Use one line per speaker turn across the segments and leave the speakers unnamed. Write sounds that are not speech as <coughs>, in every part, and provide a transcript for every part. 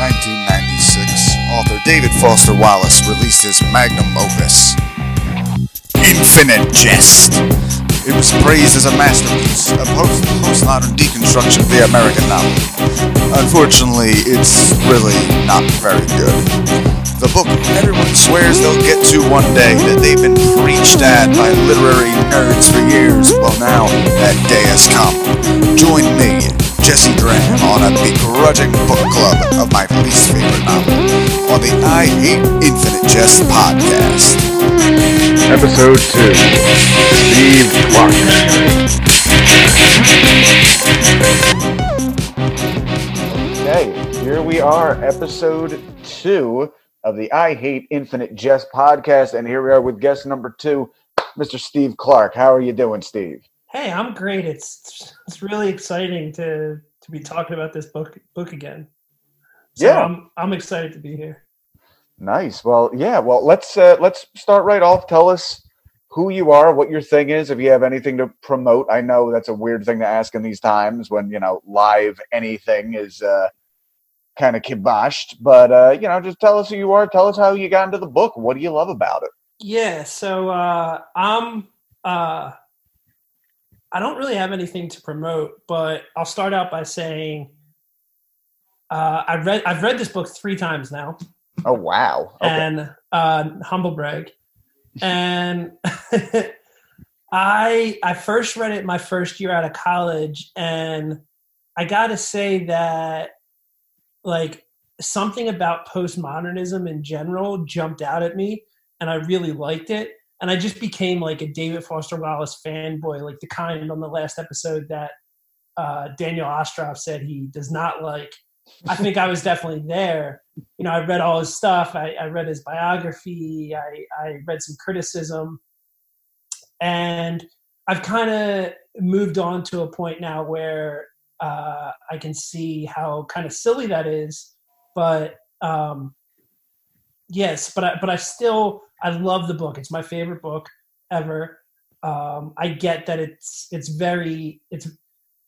1996, author David Foster Wallace released his magnum opus, Infinite Jest. It was praised as a masterpiece, a post- postmodern deconstruction of the American novel. Unfortunately, it's really not very good. The book everyone swears they'll get to one day that they've been preached at by literary nerds for years. Well, now that day has come. Join me, Jesse Draham, on a begrudging book club of my least favorite novel on the I Hate Infinite Jest podcast.
Episode 2 Steve Clark.
Okay, here we are, episode two of the I Hate Infinite Jest podcast, and here we are with guest number two, Mr. Steve Clark. How are you doing, Steve?
Hey, I'm great. It's it's really exciting to to be talking about this book book again. So
Yeah.
I'm I'm excited to be here.
Nice. Well, yeah. Well, let's uh, let's start right off. Tell us who you are, what your thing is, if you have anything to promote. I know that's a weird thing to ask in these times when you know live anything is uh, kind of kiboshed. But uh, you know, just tell us who you are. Tell us how you got into the book. What do you love about it?
Yeah, so uh I'm uh I don't really have anything to promote, but I'll start out by saying uh I read I've read this book 3 times now.
Oh wow. Okay.
and uh, humble brag. And <laughs> I I first read it my first year out of college, and I got to say that like something about postmodernism in general jumped out at me, and I really liked it. And I just became like a David Foster Wallace fanboy, like the kind on the last episode that uh, Daniel Ostroff said he does not like. I think I was definitely there you know, I read all his stuff. I, I read his biography. I, I read some criticism, and I've kind of moved on to a point now where uh, I can see how kind of silly that is. But um, yes, but I, but I still I love the book. It's my favorite book ever. Um, I get that it's it's very it's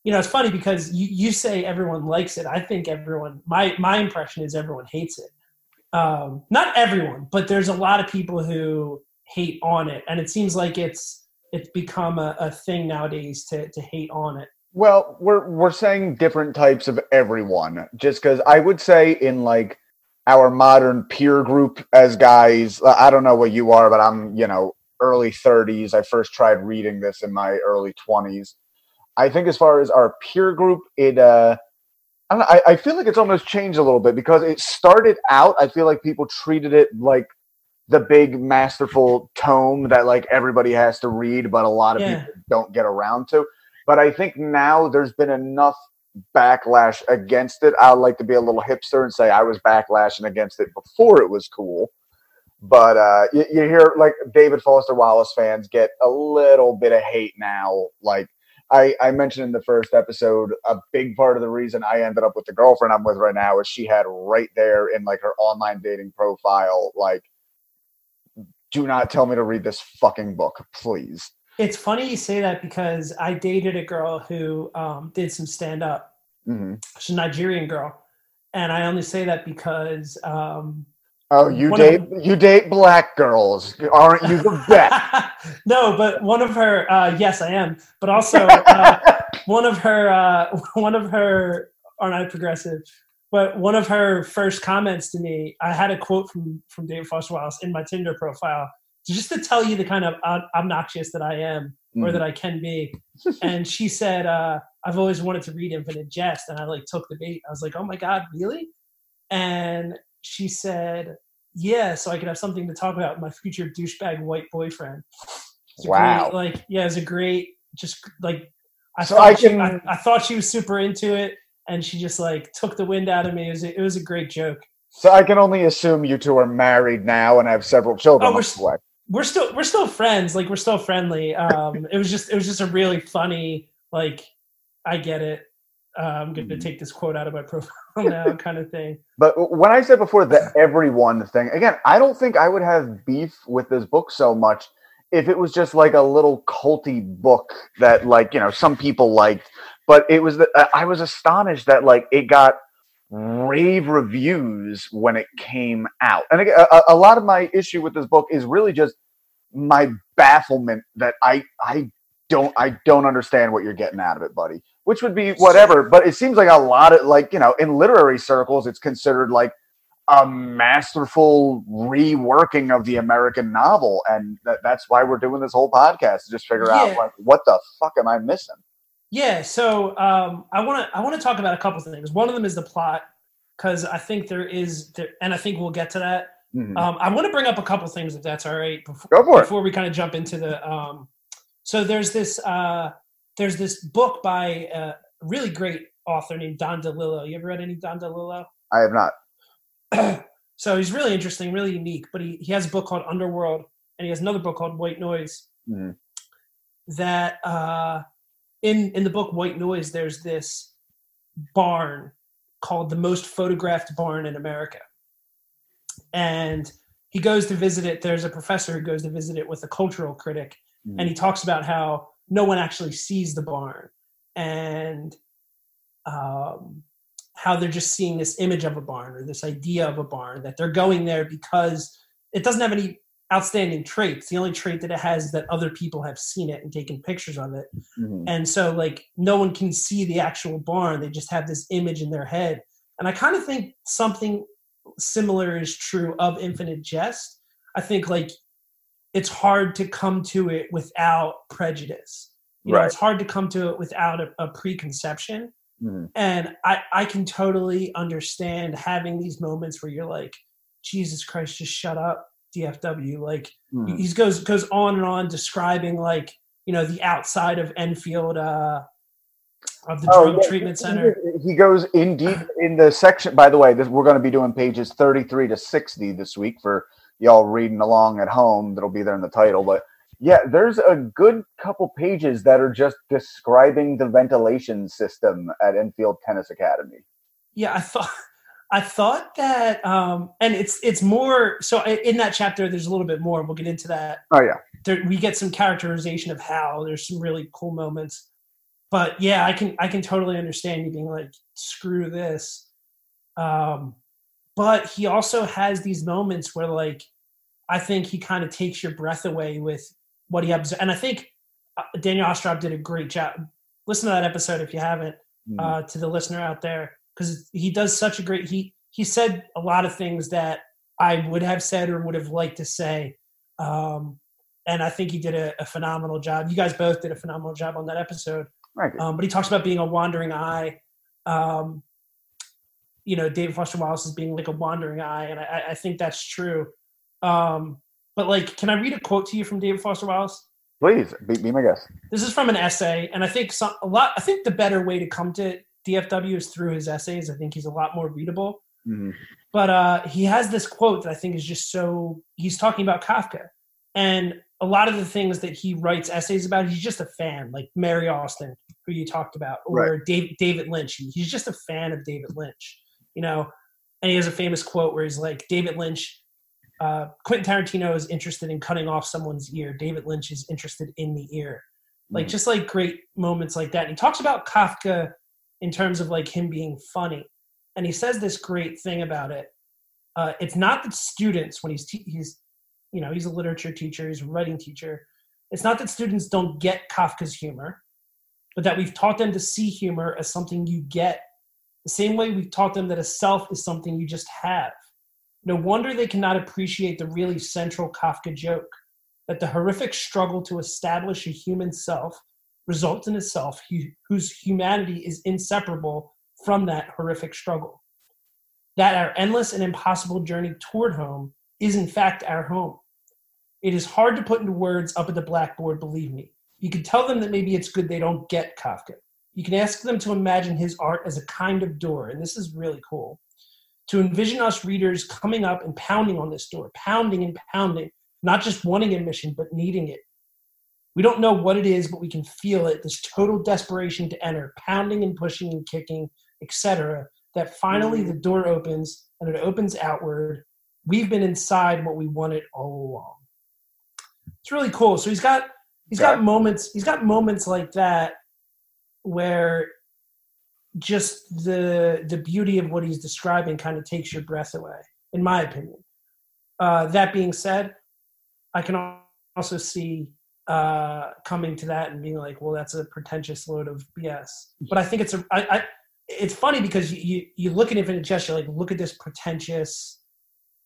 you know it's funny because you, you say everyone likes it. I think everyone my my impression is everyone hates it. Um, not everyone but there's a lot of people who hate on it. And it seems like it's it's become a, a thing nowadays to to hate on it.
Well, we're we're saying different types of everyone, just because I would say in like our modern peer group as guys, I don't know what you are, but I'm you know early 30s. I first tried reading this in my early 20s. I think as far as our peer group, it uh, I, don't know, I I feel like it's almost changed a little bit because it started out. I feel like people treated it like the big masterful tome that like everybody has to read, but a lot of
Yeah.
people don't get around to. But I think now there's been enough backlash against it. I'd like to be a little hipster and say I was backlashing against it before it was cool. But uh, you, you hear like David Foster Wallace fans get a little bit of hate now. Like I, I mentioned in the first episode, a big part of the reason I ended up with the girlfriend I'm with right now is she had right there in like her online dating profile, like, do not tell me to read this fucking book, please.
It's funny you say that because i dated a girl who um, did some stand up
hmm
she's a nigerian girl and i only say that because um,
Oh, you date
of-
you date black girls, aren't you the best? <laughs>
no, but one of her, uh, yes, I am. But also, uh, <laughs> one of her, uh, one of her, aren't I progressive? But one of her first comments to me, I had a quote from from David Foster Wallace in my Tinder profile, just to tell you the kind of obnoxious that I am or
Mhm.
that I can be. <laughs> and she said, uh, "I've always wanted to read Infinite Jest," and I like took the bait. I was like, "Oh my god, really?" And she said, "Yeah, so I could have something to talk about my future douchebag white boyfriend."
Wow.
great, like yeah, it's a great, just like I
So
thought
I
she,
can-
I, I thought she was super into it, and she just like took the wind out of me. It was a, it was a great joke.
So I can only assume you two are married now and have several children.
Oh, we're
the
s-
way.
We're still we're still friends. Like we're still friendly. Um, it was just it was just a really funny like I get it. Uh, I'm going to
Mhm.
take this quote out of my <laughs> profile now, <laughs> kind of thing.
But when I said before the everyone thing, again, I don't think I would have beef with this book so much if it was just like a little culty book that like, you know, some people liked. But it was the, I was astonished that like it got rave reviews when it came out. And again, a, a lot of my issue with this book is really just my bafflement that I I don't I don't understand what you're getting out of it, buddy. Which would be whatever, but it seems like a lot of like, you know, in literary circles it's considered like a masterful reworking of the American novel and that, that's why we're doing this whole podcast to just figure
Yeah.
out like what the fuck am I missing?
Yeah, so um, I want to I want to talk about a couple of things. One of them is the plot because I think there is there, and I think we'll get to that.
Mhm.
Um, I want to bring up a couple things if that's all right before,
Go for it.
before we kind of jump into the. Um, so there's this uh, there's this book by a really great author named Don DeLillo. You ever read any Don DeLillo?
I have not. <clears throat>
so he's really interesting, really unique. But he, he has a book called Underworld, and he has another book called White Noise.
Mhm.
That uh, in in the book White Noise, there's this barn called the most photographed barn in America, and he goes to visit it. There's a professor who goes to visit it with a cultural critic,
Mhm.
and he talks about how no one actually sees the barn, and um, how they're just seeing this image of a barn or this idea of a barn that they're going there because it doesn't have any outstanding traits. The only trait that it has is that other people have seen it and taken pictures of it.
Mhm.
And so like no one can see the actual barn. They just have this image in their head. And I kind of think something similar is true of Infinite Jest. I think like it's hard to come to it without prejudice. You know,
Right.
it's hard to come to it without a, a preconception
Mhm.
and I, I can totally understand having these moments where you're like jesus christ just shut up dfw like
Mhm.
he goes goes on and on describing like you know the outside of enfield uh of the
Oh,
drug
yeah,
treatment center
He goes in deep in the section. By the way, this, we're going to be doing pages 33 to 60 this week for y'all reading along at home. That'll be there in the title. But yeah, there's a good couple pages that are just describing the ventilation system at Enfield Tennis Academy.
yeah i thought i thought that um and it's it's more so in that chapter there's a little bit more we'll get into that.
Oh, yeah.
there, we get some characterization of how there's some really cool moments. But yeah i can i can totally understand you being like screw this. Um but he also has these moments where like i think he kind of takes your breath away with what he observes and i think uh, daniel ostrov did a great job. Listen to that episode if you haven't
Mhm.
uh, to the listener out there because he does such a great he he said a lot of things that i would have said or would have liked to say um, and i think he did a, a phenomenal job you guys both did a phenomenal job on that episode
Right.
um, but he talks about being a wandering eye um, you know david foster wallace is being like a wandering eye and i, I think that's true um, but like can i read a quote to you from david foster wallace
Please be, be my guest.
this is from an essay, and I think some, a lot. I think the better way to come to DFW is through his essays. I think he's a lot more readable.
Mhm.
But uh, he has this quote that I think is just so. He's talking about Kafka, and a lot of the things that he writes essays about, he's just a fan, like Mary Austin, who you talked about, or Dave, David Lynch. He- He's just a fan of David Lynch, you know. And he has a famous quote where he's like, "David Lynch." Uh, Quentin Tarantino is interested in cutting off someone's ear. David Lynch is interested in the ear like
Mhm.
just like great moments like that. And he talks about Kafka in terms of like him being funny, and he says this great thing about it. Uh, it's not that students, when he's te- he's, you know, he's a literature teacher, he's a writing teacher. It's not that students don't get Kafka's humor, but that we've taught them to see humor as something you get, the same way we've taught them that a self is something you just have. No wonder they cannot appreciate the really central Kafka joke that the horrific struggle to establish a human self results in a self whose humanity is inseparable from that horrific struggle. That our endless and impossible journey toward home is, in fact, our home. It is hard to put into words up at the blackboard, believe me. You can tell them that maybe it's good they don't get Kafka. You can ask them to imagine his art as a kind of door, and this is really cool. To envision us readers coming up and pounding on this door, pounding and pounding, not just wanting admission, but needing it. We don't know what it is, but we can feel it this total desperation to enter, pounding and pushing and kicking, etc. That finally the door opens and it opens outward. We've been inside what we wanted all along. It's really cool. So he's got he's got moments he's got moments like that where just the the beauty of what he's describing kind of takes your breath away, in my opinion. Uh, that being said, I can also see uh, coming to that and being like, well, that's a pretentious load of BS. But I think it's a, I, I it's funny because you, you, you look at Infinite Jest, you're like, look at this pretentious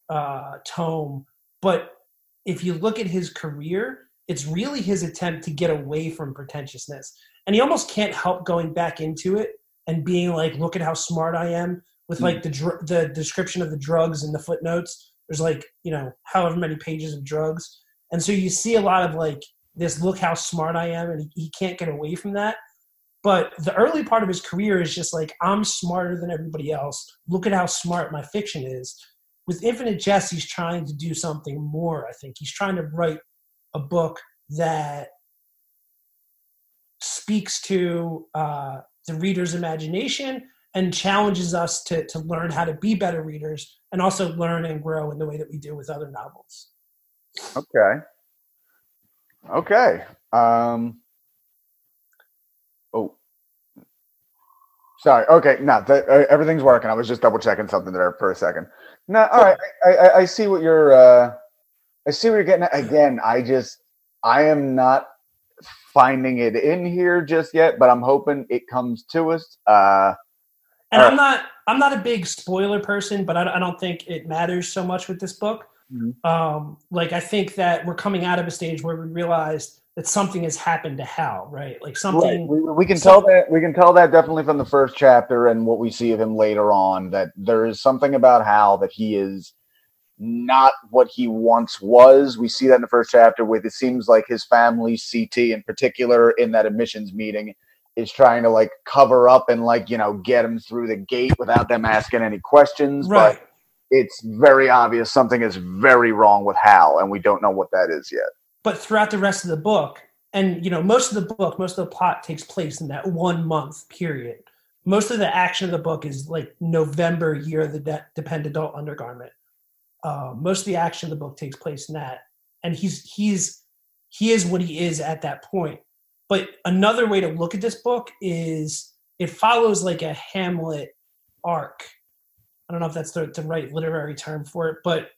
uh, tome. But if you look at his career, it's really his attempt to get away from pretentiousness. And he almost can't help going back into it and being like, look at how smart I am with like the dr- the description of the drugs and the footnotes. There's like, you know, however many pages of drugs. And so you see a lot of like this look how smart I am, and he, he can't get away from that. But the early part of his career is just like, I'm smarter than everybody else. Look at how smart my fiction is. With Infinite Jest, he's trying to do something more, I think. He's trying to write a book that speaks to uh, the reader's imagination and challenges us to, to learn how to be better readers and also learn and grow in the way that we do with other novels.
Okay. Okay. Um, oh, sorry. Okay, no, that, uh, everything's working. I was just double checking something there for a second. No, all right. I, I, I see what you're. Uh, I see what you're getting at. Again, I just, I am not finding it in here just yet, but I'm hoping it comes to us. Uh,
and I'm not, I'm not a big spoiler person, but I, I don't think it matters so much with this book. Mm-hmm. Um, like I think that we're coming out of a stage where we realized that something has happened to Hal, right? Like something.
Right. We, we, can tell that we can tell that definitely from the first chapter and what we see of him later on that there is something about Hal that he is not what he once was. We see that in the first chapter with it seems like his family, CT in particular, in that admissions meeting, is trying to like cover up and like you know get him through the gate without them asking any questions. Right. But it's very obvious something is very wrong with Hal, and we don't know what that is yet.
But throughout the rest of the book, and you know, most of the book, most of the plot takes place in that one month period. Most of the action of the book is like November year of the de- dependent adult undergarment. Uh, most of the action of the book takes place in that, and he's he's he is what he is at that point. But another way to look at this book is it follows like a Hamlet arc I don't know if that's the, the right literary term for it, but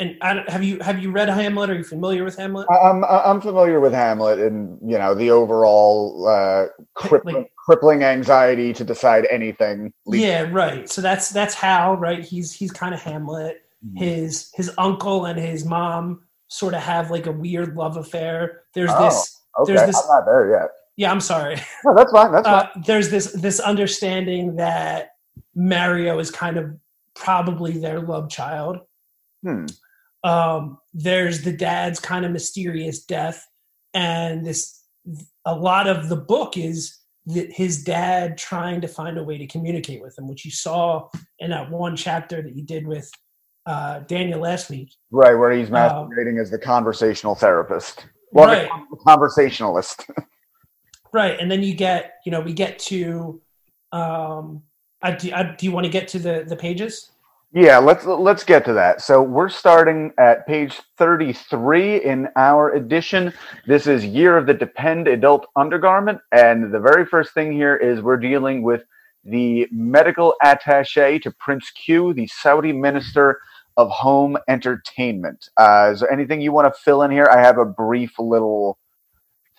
and have you have you read Hamlet? Are you familiar with Hamlet?
I'm I'm familiar with Hamlet, and you know the overall uh, crippling, like, crippling anxiety to decide anything.
Yeah, right. So that's that's Hal, right? He's he's kind of Hamlet. Mm-hmm. His his uncle and his mom sort of have like a weird love affair. There's oh, this.
Okay,
there's this,
I'm not there yet.
Yeah, I'm sorry.
No, that's fine. That's uh,
fine. There's this this understanding that Mario is kind of probably their love child.
Hmm.
Um, there's the dad's kind of mysterious death, and this a lot of the book is that his dad trying to find a way to communicate with him, which you saw in that one chapter that you did with uh, Daniel last week.
Right, where he's um, masquerading um, as the conversational therapist. Well, right. the conversationalist. <laughs>
right, and then you get, you know, we get to um, uh, do, uh, do you want to get to the, the pages?
Yeah, let's let's get to that. So we're starting at page 33 in our edition. This is Year of the Depend Adult Undergarment, and the very first thing here is we're dealing with the medical attaché to Prince Q, the Saudi Minister of Home Entertainment. Uh, is there anything you want to fill in here? I have a brief little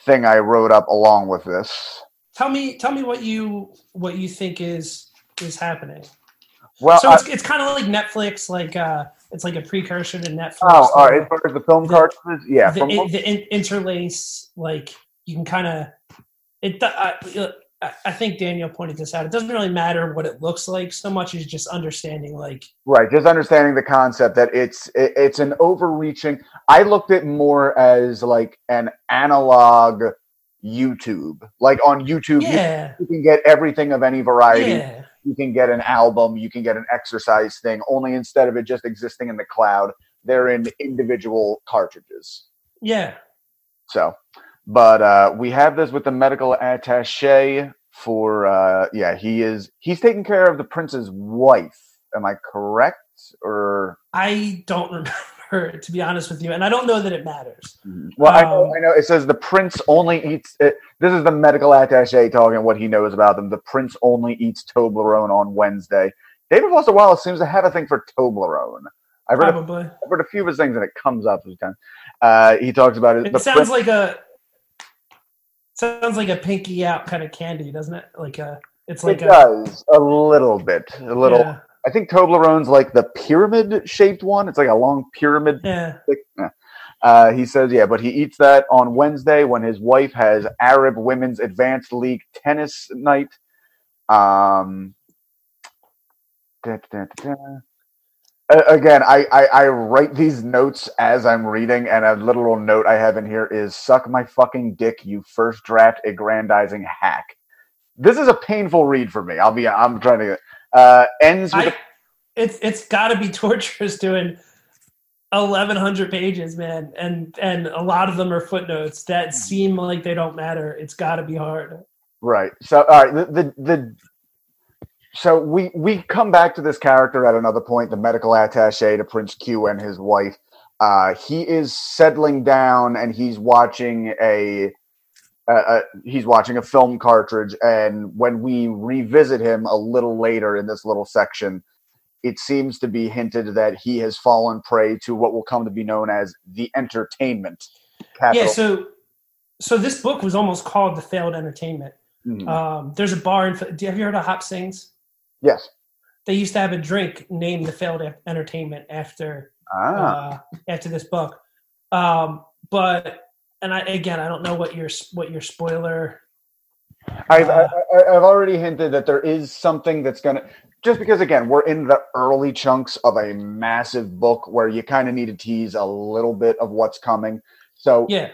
thing I wrote up along with this.
Tell me, tell me what you what you think is is happening.
Well,
so it's, it's kind of like Netflix, like uh, it's like a precursor to Netflix.
Oh, all right. As far as the film cartridges, yeah,
the, in, the in, interlace, like you can kind of it. Uh, I think Daniel pointed this out. It doesn't really matter what it looks like so much as just understanding, like
right, just understanding the concept that it's it, it's an overreaching. I looked at more as like an analog YouTube. Like on YouTube,
yeah.
you, you, can get everything of any variety. Yeah. You can get an album, you can get an exercise thing, only instead of it just existing in the cloud, they're in individual cartridges.
Yeah.
So, but uh, we have this with the medical attache for, uh, yeah, he is, he's taking care of the prince's wife. Am I correct? Or
I don't remember. For to be honest with you, and I don't know that it matters.
Well, I know,
Um,
I know. It says the prince only eats. It, this is the medical attaché talking what he knows about them. The prince only eats Toblerone on Wednesday. David Foster Wallace seems to have a thing for Toblerone. I've read, a,
Probably.
I've read a few of his things and it comes up every time. Uh, he talks about it.
It sounds
prince-
like a sounds like a pinky out kind of candy, doesn't it? Like a it's like
it
a
does a little bit, a little.
Yeah,
I think Toblerone's like the pyramid shaped one. It's like a long pyramid
yeah.
Uh, he says, yeah, but he eats that on Wednesday when his wife has Arab Women's Advanced League tennis night. Um, da, da, da. Uh, again, I, I, I write these notes as I'm reading, and a literal note I have in here is "suck my fucking dick, you first draft aggrandizing hack." This is a painful read for me. I'll be. I'm trying to. Uh, ends with. a-
I, it's it's got to be <laughs> torturous doing eleven hundred pages, man, and and a lot of them are footnotes that seem like they don't matter. It's got to be hard.
Right. So, all right. The, the the so we we come back to this character at another point. The medical attaché to Prince Q and his wife. Uh, he is settling down and he's watching a. Uh, uh, he's watching a film cartridge, and when we revisit him a little later in this little section, it seems to be hinted that he has fallen prey to what will come to be known as the entertainment. Capital.
Yeah. So so this book was almost called the failed entertainment.
Mhm.
Um, there's a bar in. Do you, Have you heard of Hop Sings?
yes.
They used to have a drink named the failed entertainment after
Ah.
uh, after this book. Um, but and I again, I don't know what your what your spoiler.
I've,
Uh,
I, I've already hinted that there is something that's going to, just because, again, we're in the early chunks of a massive book where you kind of need to tease a little bit of what's coming. So,
Yeah,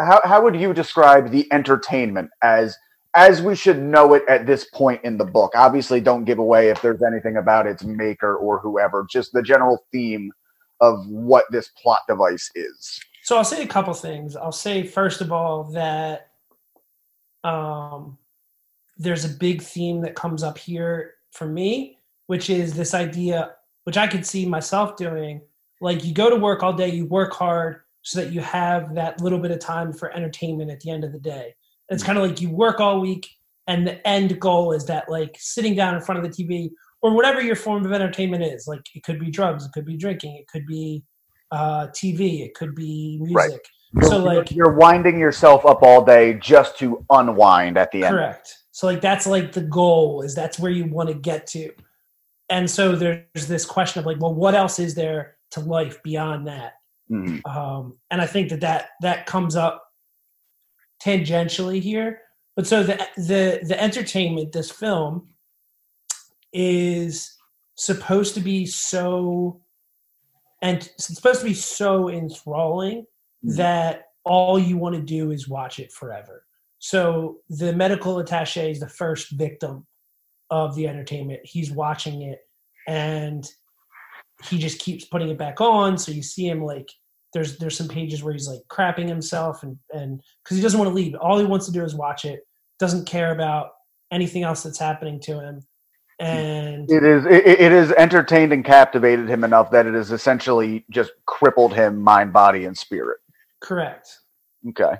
how, how would you describe the entertainment as as we should know it at this point in the book? Obviously, don't give away if there's anything about its maker or whoever, just the general theme of what this plot device is.
So I'll say a couple things. I'll say first of all that um, there's a big theme that comes up here for me, which is this idea, which I could see myself doing. Like you go to work all day, you work hard so that you have that little bit of time for entertainment at the end of the day. It's kind of like you work all week, and the end goal is that like sitting down in front of the TV or whatever your form of entertainment is. Like it could be drugs, it could be drinking, it could be uh, TV, it could be
Right.
music.
You're,
So, like-
you're winding yourself up all day just to unwind at the end.
Correct. So like that's like the goal is that's where you want to get to. And so there's this question of like, well, what else is there to life beyond that?
Mhm.
Um, and I think that that that comes up tangentially here. But so the the the entertainment, this film, is supposed to be so, and it's supposed to be so enthralling
Mhm.
that all you want to do is watch it forever. So the medical attaché is the first victim of the entertainment. He's watching it and he just keeps putting it back on. So you see him like there's there's some pages where he's like crapping himself and and because he doesn't want to leave. All he wants to do is watch it. Doesn't care about anything else that's happening to him. And
It is it, it is entertained and captivated him enough that it has essentially just crippled him mind, body, and spirit.
correct.
Okay.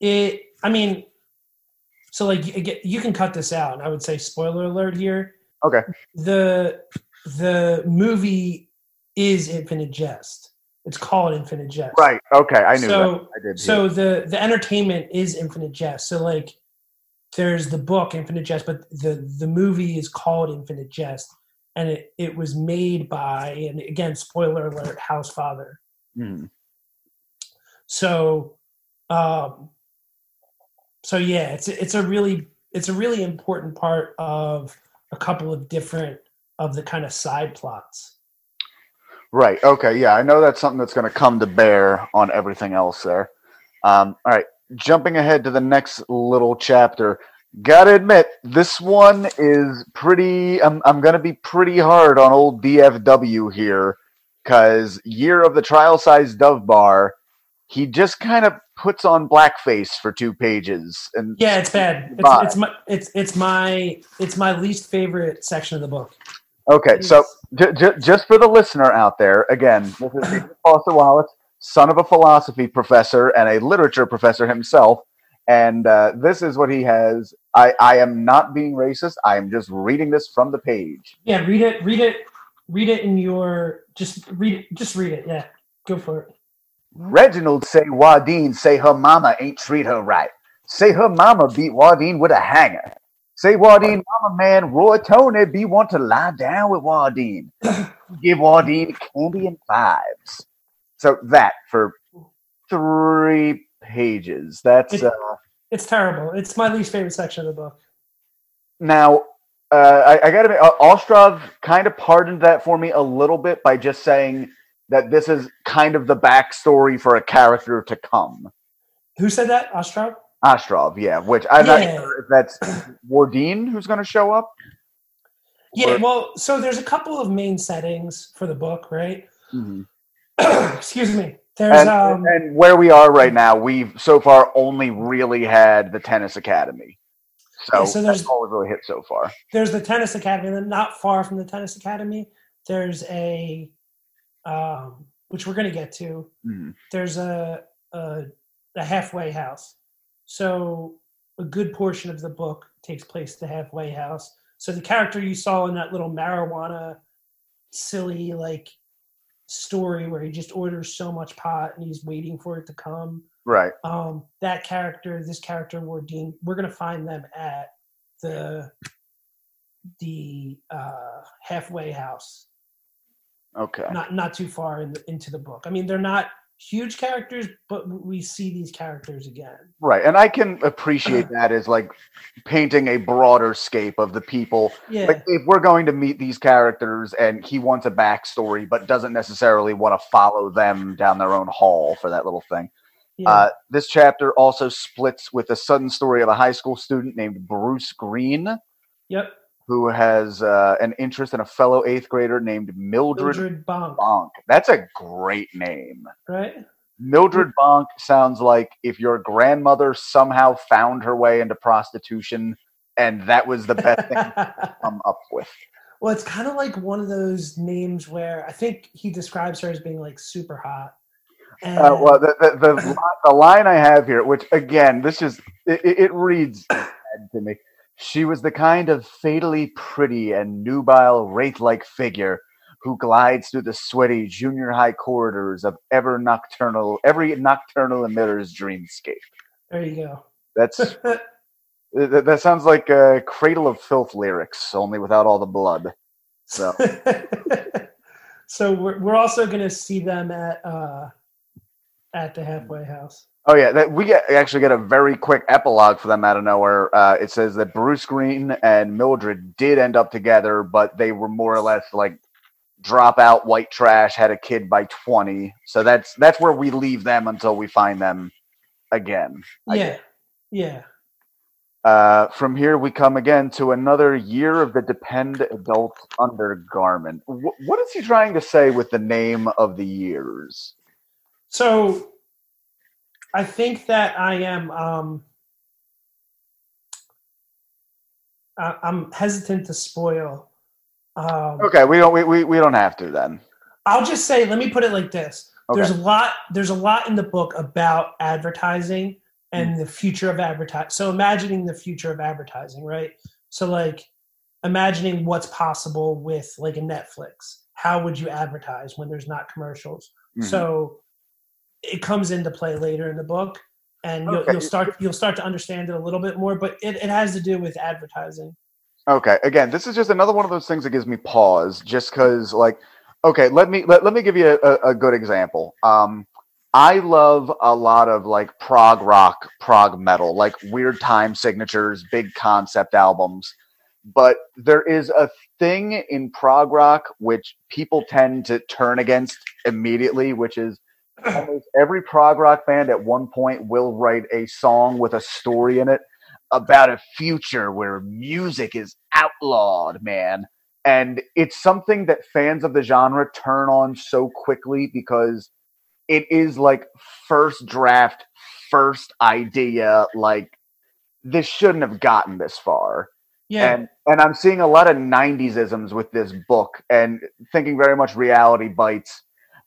It I mean so like you, you can cut this out and I would say spoiler alert here.
Okay.
The the movie is Infinite Jest. It's called Infinite Jest.
Right. Okay. I knew
so,
that. I did.
So the the entertainment is Infinite Jest. So like there's the book Infinite Jest, but the the movie is called Infinite Jest, and it it was made by and again spoiler alert Hal's father.
Mhm.
So, um, so yeah, it's it's a really it's a really important part of a couple of different of the kind of side plots.
Right. Okay. Yeah. I know that's something that's going to come to bear on everything else there. Um, all right. Jumping ahead to the next little chapter. Gotta admit, this one is pretty. I'm, I'm to be pretty hard on old DFW here because Year of the Trial Size Dove Bar, he just kind of puts on blackface for two pages. And
Yeah, it's bad. It's, it's my it's it's my it's my least favorite section of the book.
Okay, so j- j- just for the listener out there, again, this is Foster Wallace, son of a philosophy professor and a literature professor himself, and uh, this is what he has. I, I am not being racist. I am just reading this from the page.
yeah, read it, read it, read it in your just read it, just read it. Yeah, go for it.
Reginald say Wardine say her mama ain't treat her right. Say her mama beat Wardine with a hanger. Say Wardine mama man Roy Tony be want to lie down with Wardine. <laughs> Give Wardine candy and fives. So that for three pages. That's
It-
uh,
It's terrible. It's my least favorite section of the book.
now. Uh, I, I gotta admit, uh, Ostrov kind of pardoned that for me a little bit by just saying that this is kind of the backstory for a character to come.
Who said that? Ostrov?
Ostrov, yeah, which I'm not sure if that's Wardine who's going to show up.
Yeah.
Or-
Well, so there's a couple of main settings for the book, right? <coughs> Excuse me. There's
And,
um.
and where we are right now, we've so far only really had the tennis academy. So,
Yeah, so there's-
that's all we've really hit so far.
there's the tennis academy and then not far from the tennis academy there's a um, which we're going to get to
Mhm.
there's a, a a halfway house so a good portion of the book takes place at the halfway house so the character you saw in that little marijuana silly like story where he just orders so much pot and he's waiting for it to come
Right.
um, that character, this character, Wardine, we're gonna find them at the the uh, halfway house,
Okay.
not not too far in the, into the book. I mean, they're not huge characters, but we see these characters again.
Right. And I can appreciate that as like painting a broader scape of the people.
Yeah,
Like if we're going to meet these characters and he wants a backstory, but doesn't necessarily want to follow them down their own hall for that little thing.
yeah,
Uh, this chapter also splits with a sudden story of a high school student named Bruce Green,
yep.
Who has uh, an interest in a fellow eighth grader named Mildred,
Mildred Bonk,
Bonk. That's a great name.
right?
Mildred Bonk sounds like if your grandmother somehow found her way into prostitution and that was the best thing to <laughs> come up with.
well, it's kind of like one of those names where I think he describes her as being like super hot. And,
Uh, well, the, the, the, the line I have here, which again, this is, it, it reads <coughs> to me. She was the kind of fatally pretty and nubile wraith like figure who glides through the sweaty junior high corridors of ever nocturnal, every nocturnal emitter's dreamscape.
there you go.
That's <laughs> that, that sounds like a Cradle of Filth lyrics, only without all the blood. So <laughs>
so we're, we're also going to see them at uh, at the halfway house.
Oh yeah, that we get, actually get a very quick epilogue for them out of nowhere. Uh, it says that Bruce Green and Mildred did end up together, but they were more or less like drop out white trash. Had a kid by twenty, so that's that's where we leave them until we find them again. I
yeah, yeah.
Uh, from here, we come again to another year of the Depend Adult Undergarment. Wh- what is he trying to say with the name of the years?
So I think that I am. Um, I, I'm hesitant to spoil. Um,
Okay, we don't we, we, we don't have to then.
I'll just say, let me put it like this:
Okay.
there's a lot. There's a lot in the book about advertising and the future of advertising. So imagining the future of advertising, right? So like imagining what's possible with like a Netflix. How would you advertise when there's not commercials?
Mhm.
So it comes into play later in the book, and you'll,
Okay.
you'll start you'll start to understand it a little bit more. But it, it has to do with advertising.
Okay, again, this is just another one of those things that gives me pause, just because, like, okay, let me let, let me give you a, a good example. Um, I love a lot of like prog rock, prog metal, like weird time signatures, big concept albums. But there is a thing in prog rock which people tend to turn against immediately, which is almost every prog rock band at one point will write a song with a story in it about a future where music is outlawed, man. And it's something that fans of the genre turn on so quickly because it is like first draft, first idea. Like, this shouldn't have gotten this far.
Yeah.
And and I'm seeing a lot of 90s isms with this book and thinking very much reality bites.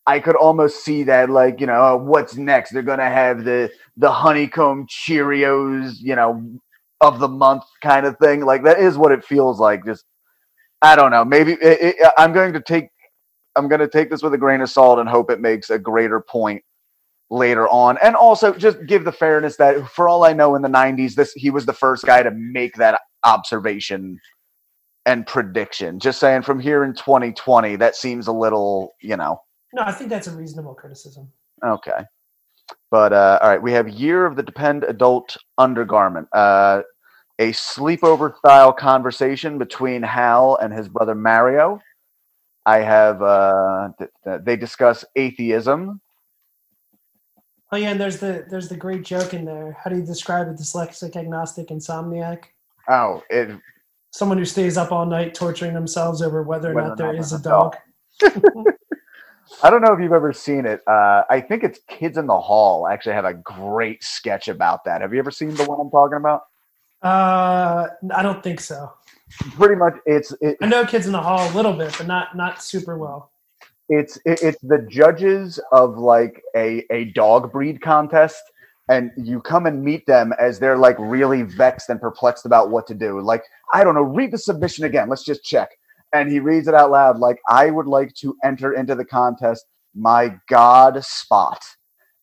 I could almost see that like, you know, oh, what's next? They're to have the the honeycomb Cheerios, you know, of the month kind of thing. Like that is what it feels like. Just I don't know. Maybe it, it, uh, I'm going to take I'm going to take this with a grain of salt and hope it makes a greater point later on. And also just give the fairness that for all I know in the 90s this he was the first guy to make that observation and prediction. Just saying from here in 2020 that seems a little, you know.
No, I think that's a reasonable criticism.
Okay. But uh, all right, we have Year of the Depend Adult Undergarment. Uh, a sleepover style conversation between Hal and his brother Mario. I have uh, th- th- they discuss atheism.
Oh yeah, and there's the there's the great joke in there. How do you describe a dyslexic, agnostic, insomniac?
Oh, it
Someone who stays up all night torturing themselves over whether or
Whether
not
or
there
not
is a
dog.
dog. <laughs>
I don't know if you've ever seen it. Uh, I think it's Kids in the Hall actually have a great sketch about that. Have you ever seen the one I'm talking about?
Uh, I don't think so.
Pretty much, it's it,
I know Kids in the Hall a little bit, but not not super well.
it's it, it's the judges of like a a dog breed contest and you come and meet them as they're like really vexed and perplexed about what to do like i don't know read the submission again let's just check and he reads it out loud like i would like to enter into the contest my god spot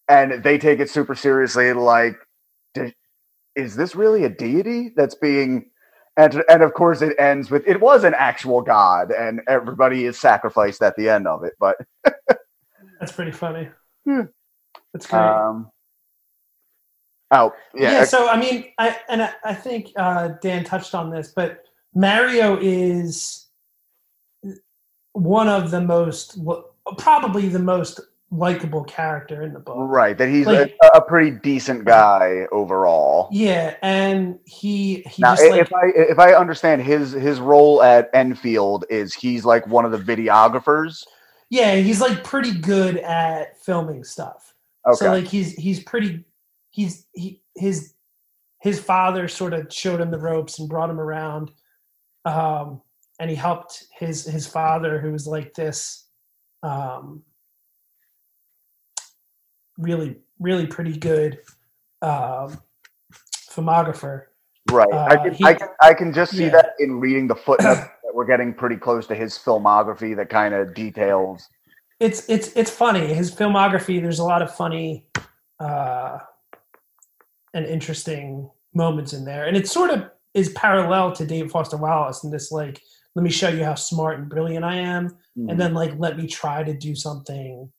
and they take it super seriously like is this really a deity that's being and, and of course it ends with it was an actual god and everybody is sacrificed at the end of it but <laughs>
That's pretty funny.
Hmm.
That's great.
um oh yeah,
yeah, so I mean, I and I, I think uh, Dan touched on this, but Mario is one of the most, probably the most likable character in the book.
right that he's
Like-
a, a pretty decent guy overall
Yeah, and he he
now
just
i-
like
if i if i understand his his role at enfield is he's like one of the videographers
yeah he's like pretty good at filming stuff.
okay
So like he's he's pretty he's he his his father sort of showed him the ropes and brought him around, um, and he helped his his father who was like this, um, really really pretty good um, filmographer.
right I,
uh,
can,
he-
I can i can just see
yeah.
that in reading the footnote <coughs> that we're getting pretty close to his filmography that kind of details
It's it's it's funny his filmography. There's a lot of funny uh, and interesting moments in there, and it sort of is parallel to David Foster Wallace in this like, let me show you how smart and brilliant I am,
Mhm.
and then like let me try to do something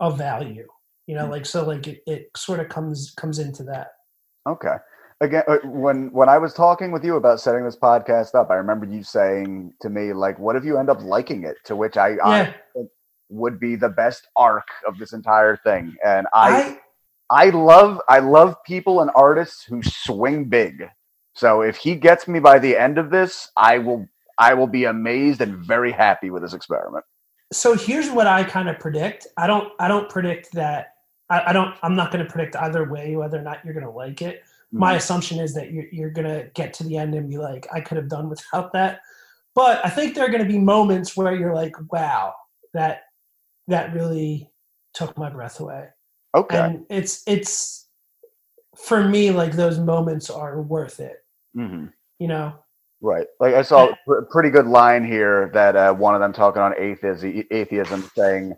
of value. You know, like so like it, it sort of comes comes into that.
Okay. Again, uh, when when I was talking with you about setting this podcast up, I remember you saying to me like, "What if you end up liking it?" To which I, I
Yeah,
think would be the best arc of this entire thing. And I,
I
I love I love people and artists who swing big. So if he gets me by the end of this, I will I will be amazed and very happy with this experiment.
so here's what I kind of predict. I don't I don't predict that I, I don't I'm not going to predict either way whether or not you're going to like it. My assumption is that you're you're going to get to the end and be like I could have done without that. But I think there are going to be moments where you're like, wow, that that really took my breath away.
okay.
And it's it's for me like those moments are worth it.
hmm
You know.
Right. Like I saw a pretty good line here that uh, one of them talking on atheism, atheism saying,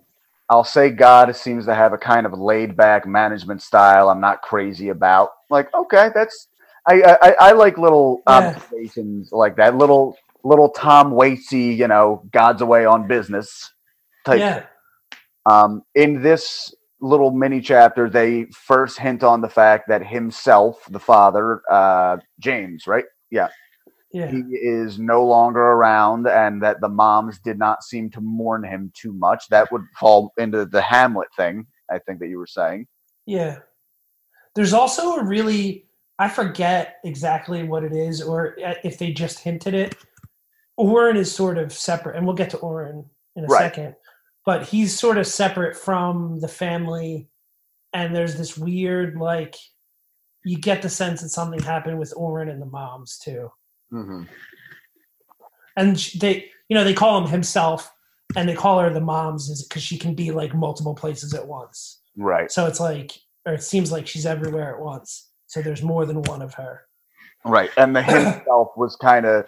I'll say God seems to have a kind of laid back management style I'm not crazy about. Like, okay, that's, I, I, I like little
Yeah.
observations like that. Little, little Tom Waitsy, you know, God's away on business type.
Yeah.
Um, in this little mini chapter, they first hint on the fact that himself, the father, uh, James, right?
Yeah.
He is no longer around and that the moms did not seem to mourn him too much that would fall into the hamlet thing i think that you were saying
Yeah. There's also a really I forget exactly what it is or uh, if they just hinted it. Orin is sort of separate and we'll get to Orin in a
Right.
second. But he's sort of separate from the family and there's this weird like you get the sense that something happened with Orin and the moms too.
Hmm
and they you know they call him himself and they call her the moms is because she can be like multiple places at once
Right.
so it's like or it seems like she's everywhere at once so there's more than one of her
Right. And the himself <coughs> was kind of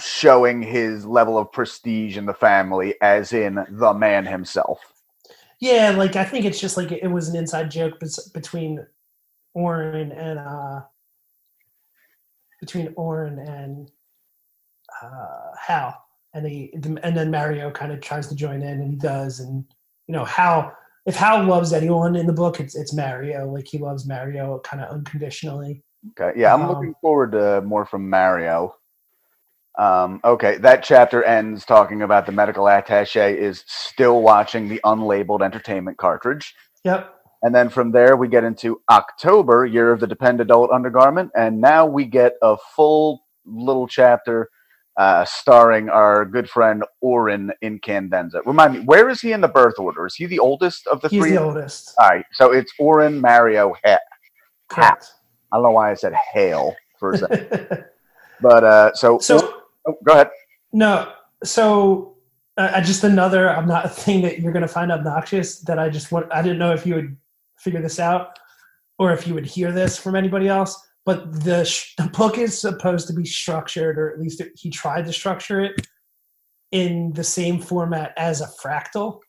showing his level of prestige in the family, as in the man himself.
yeah like i think it's just like it was an inside joke between Orin and uh between Orin and uh hal and he and then mario kind of tries to join in and he does and you know hal if hal loves anyone in the book it's it's mario like he loves mario kind of unconditionally
Okay. Yeah, I'm
Um,
looking forward to more from Mario. Um, okay, that chapter ends talking about the medical attache is still watching the unlabeled entertainment cartridge.
yep
And then from there, we get into October, Year of the Depend Adult Undergarment. And now we get a full little chapter uh, starring our good friend Orin Incandenza. Remind me, where is he in the birth order? Is he the oldest of the
he's
three?
the oldest
All right, so it's Orin, Mario, Ha-
correct
I don't know why I said Hale for a second. <laughs> But uh, so,
so
oh, go ahead.
No, so uh, uh, just another I'm not a thing that you're going to find obnoxious that I just want. I didn't know if you would figure this out or if you would hear this from anybody else. But the, sh- the book is supposed to be structured, or at least it, he tried to structure it in the same format as a fractal.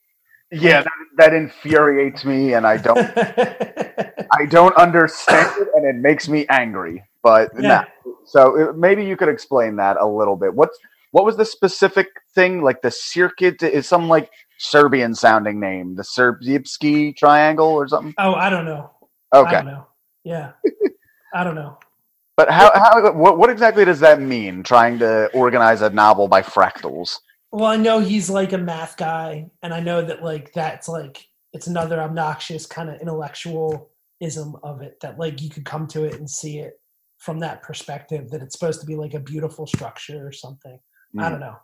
Yeah, that, that infuriates me, and I don't, <laughs> I don't understand it, and it makes me angry. But
Yeah.
nah. so uh, maybe you could explain that a little bit. What's what was the specific thing? Like the circuit is some like Serbian sounding name, the Sierpinski triangle or something.
oh, I don't know. I
Okay,
don't know. Yeah, <laughs> I don't know.
but how, how what, what exactly does that mean? Trying to organize a novel by fractals?
Well, I know he's like a math guy, and I know that like that's like it's another obnoxious kind of intellectualism of it that like you could come to it and see it from that perspective that it's supposed to be like a beautiful structure or something. I mm. don't know.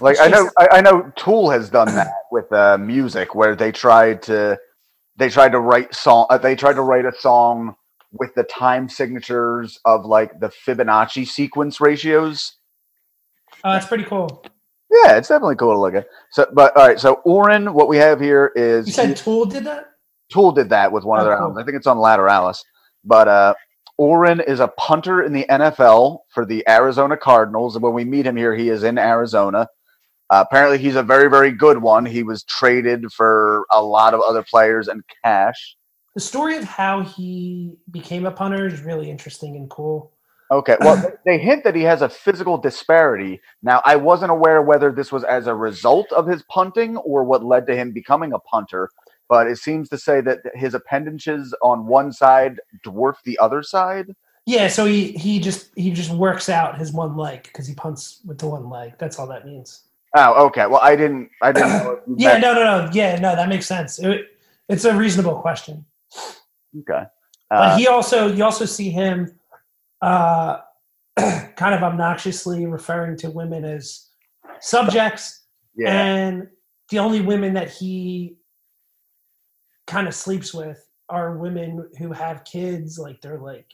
Like I know, I, I know, Tool has done that with uh, music, where they tried to, they tried to write song, uh, they tried to write a song with the time signatures of like the Fibonacci sequence ratios.
Oh, that's pretty cool.
Yeah, it's definitely cool to look at. So, but all right, so Orin, what we have here is
You said Tool did that?
Tool did that with one of
Oh,
their
cool.
albums. I think it's on Lateralus. But uh, Orin is a punter in the NFL for the Arizona Cardinals. And when we meet him here, he is in Arizona. Uh, apparently, he's a very, very good one. He was traded for a lot of other players and cash.
The story of how he became a punter is really interesting and cool.
Okay, well, they- <laughs> they hint that he has a physical disparity. Now, I wasn't aware whether this was as a result of his punting or what led to him becoming a punter, but it seems to say that his appendages on one side dwarf the other side.
Yeah, so he he just he just works out his one leg because he punts with the one leg. That's all that means.
Oh, okay. Well, I didn't. I didn't <clears throat> know.
Yeah, no, no, no. Yeah, no, that makes sense. It, it's a reasonable question.
Okay.
But
Uh,
he also you also see him uh, <clears throat> kind of obnoxiously referring to women as subjects,
yeah.
and the only women that he kind of sleeps with are women who have kids, like they're like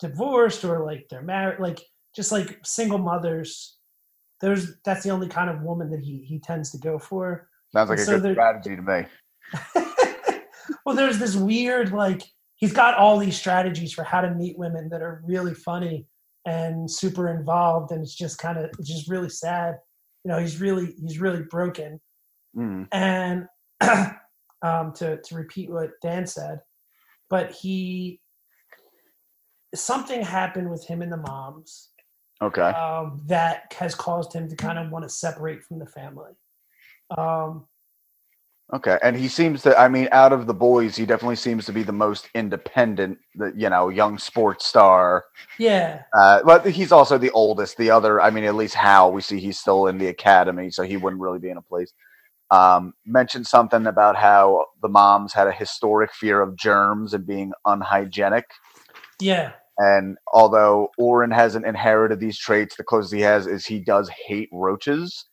divorced or like they're married, like just like single mothers. There's that's the only kind of woman that he he tends to go for.
Sounds like a
so
good
there-
strategy to me. <laughs>
well, there's this weird like he's got all these strategies for how to meet women that are really funny and super involved, and it's just kind of it's just really sad. You know, he's really he's really broken.
Mm.
And <clears throat> um, to to repeat what Dan said, but he something happened with him and the moms
Okay.
um, that has caused him to kind of want to separate from the family. Um,
Okay. And he seems to. I mean, out of the boys, he definitely seems to be the most independent. The you know young sports star.
yeah,
Uh, but he's also the oldest. The other, I mean, at least Hal, we see he's still in the academy, so he wouldn't really be in a place. Um, mentioned something about how the moms had a historic fear of germs and being unhygienic.
yeah,
And although Orin hasn't inherited these traits, the closest he has is he does hate roaches.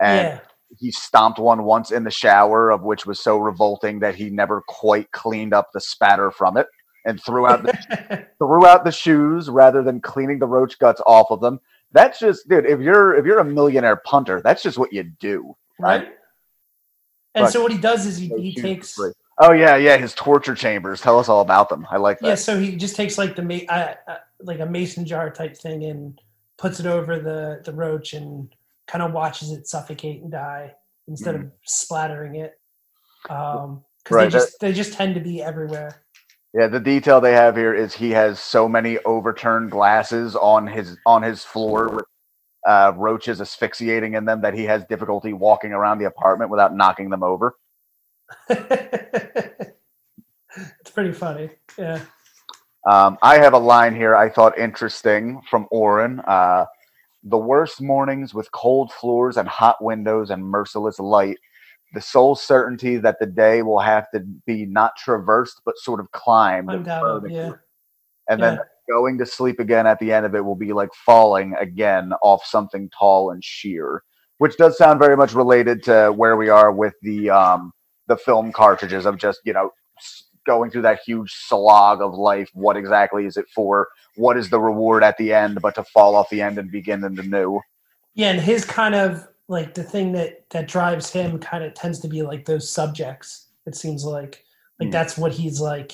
And
yeah.
he stomped one once in the shower, of which was so revolting that he never quite cleaned up the spatter from it and threw out the, <laughs> threw out the shoes rather than cleaning the roach guts off of them. That's just, dude. If you're if you're a millionaire punter, that's just what you do,
right? And
But-
so what he does is he, he takes
free. Oh yeah, yeah. His torture chambers. Tell us all about them. I like that.
yeah. So he just takes like the ma- uh, uh, like a mason jar type thing and puts it over the the roach and kind of watches it suffocate and die instead of splattering it. Um, because
Right,
they just they just tend to be everywhere.
Yeah, the detail they have here is he has so many overturned glasses on his on his floor with uh, roaches asphyxiating in them that he has difficulty walking around the apartment without knocking them over. <laughs>
it's pretty funny. Yeah.
Um, I have a line here I thought interesting from Orin. Uh, the worst mornings with cold floors and hot windows and merciless light. The sole certainty that the day will have to be not traversed but sort of climbed.
I'm
and
down. Yeah.
and then going to sleep again at the end of it will be like falling again off something tall and sheer, which does sound very much related to where we are with the um, the film cartridges of just you know going through that huge slog of life. What exactly is it for? What is the reward at the end? But to fall off the end and begin in the new.
Yeah, and his kind of like the thing that that drives him kind of tends to be like those subjects. It seems like like
Hmm.
that's what he's like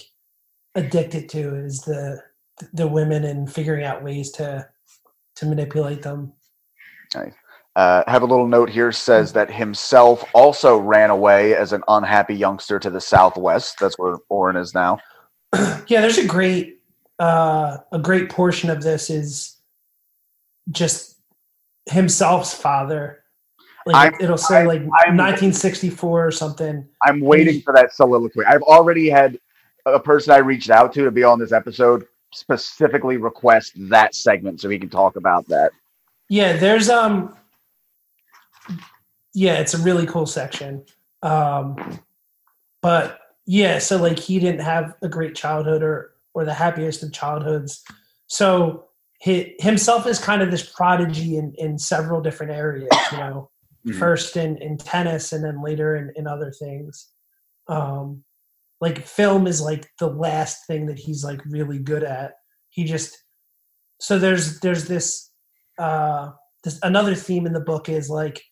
addicted to is the the women and figuring out ways to to manipulate them.
Uh, have a little note here says that himself also ran away as an unhappy youngster to the southwest. That's where Orin is now. <clears throat>
yeah, there's a great uh a great portion of this is just himself's father. Like
I'm-
it'll say
I'm-
like
I'm-
1964 or something.
I'm waiting for that soliloquy. I've already had a person I reached out to to be on this episode specifically request that segment so he can talk about that.
Yeah, there's um yeah, it's a really cool section. Um but yeah, so like he didn't have a great childhood or or the happiest of childhoods. So he, himself is kind of this prodigy in in several different areas, you know.
Mhm.
First in in tennis and then later in in other things. Um like film is like the last thing that he's like really good at. He just so there's there's this uh this another theme in the book is like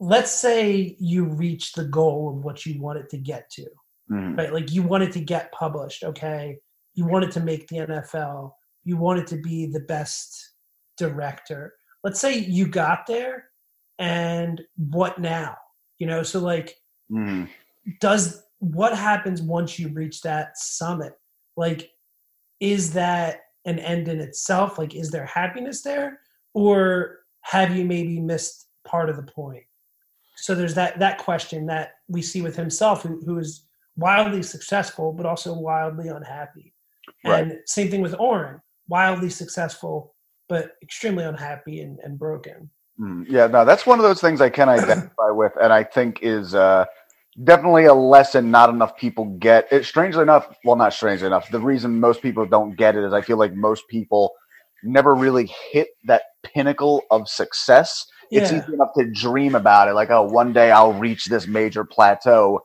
let's say you reach the goal of what you want it to get to
Mhm.
right? Like you want it to get published okay? You want it to make the nfl you want it to be the best director. Let's say you got there and what now? You know so like
Mhm.
does what happens once you reach that summit? Like is that an end in itself? Like is there happiness there? Or have you maybe missed part of the point so there's that that question that we see with himself who, who is wildly successful but also wildly unhappy
Right.
and same thing with Orin wildly successful but extremely unhappy and, and broken
Mm, Yeah, no, that's one of those things I can identify with, and I think is uh, definitely a lesson not enough people get. It, strangely enough, well, not strangely enough, the reason most people don't get it is I feel like most people never really hit that pinnacle of success. It's easy enough to dream about it, like, oh, one day I'll reach this major plateau.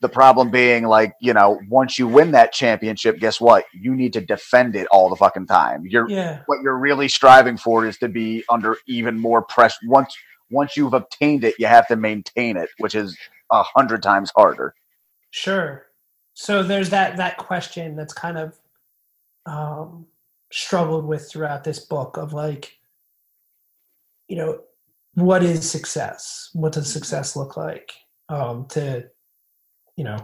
The problem being, like, you know, once you win that championship, guess what? You need to defend it all the fucking time. You're
yeah
what you're really striving for is to be under even more pressure. Once once you've obtained it, you have to maintain it, which is a hundred times harder.
Sure. So there's that that question that's kind of um, struggled with throughout this book of like, you know, what is success? What does success look like? Um, to, you know,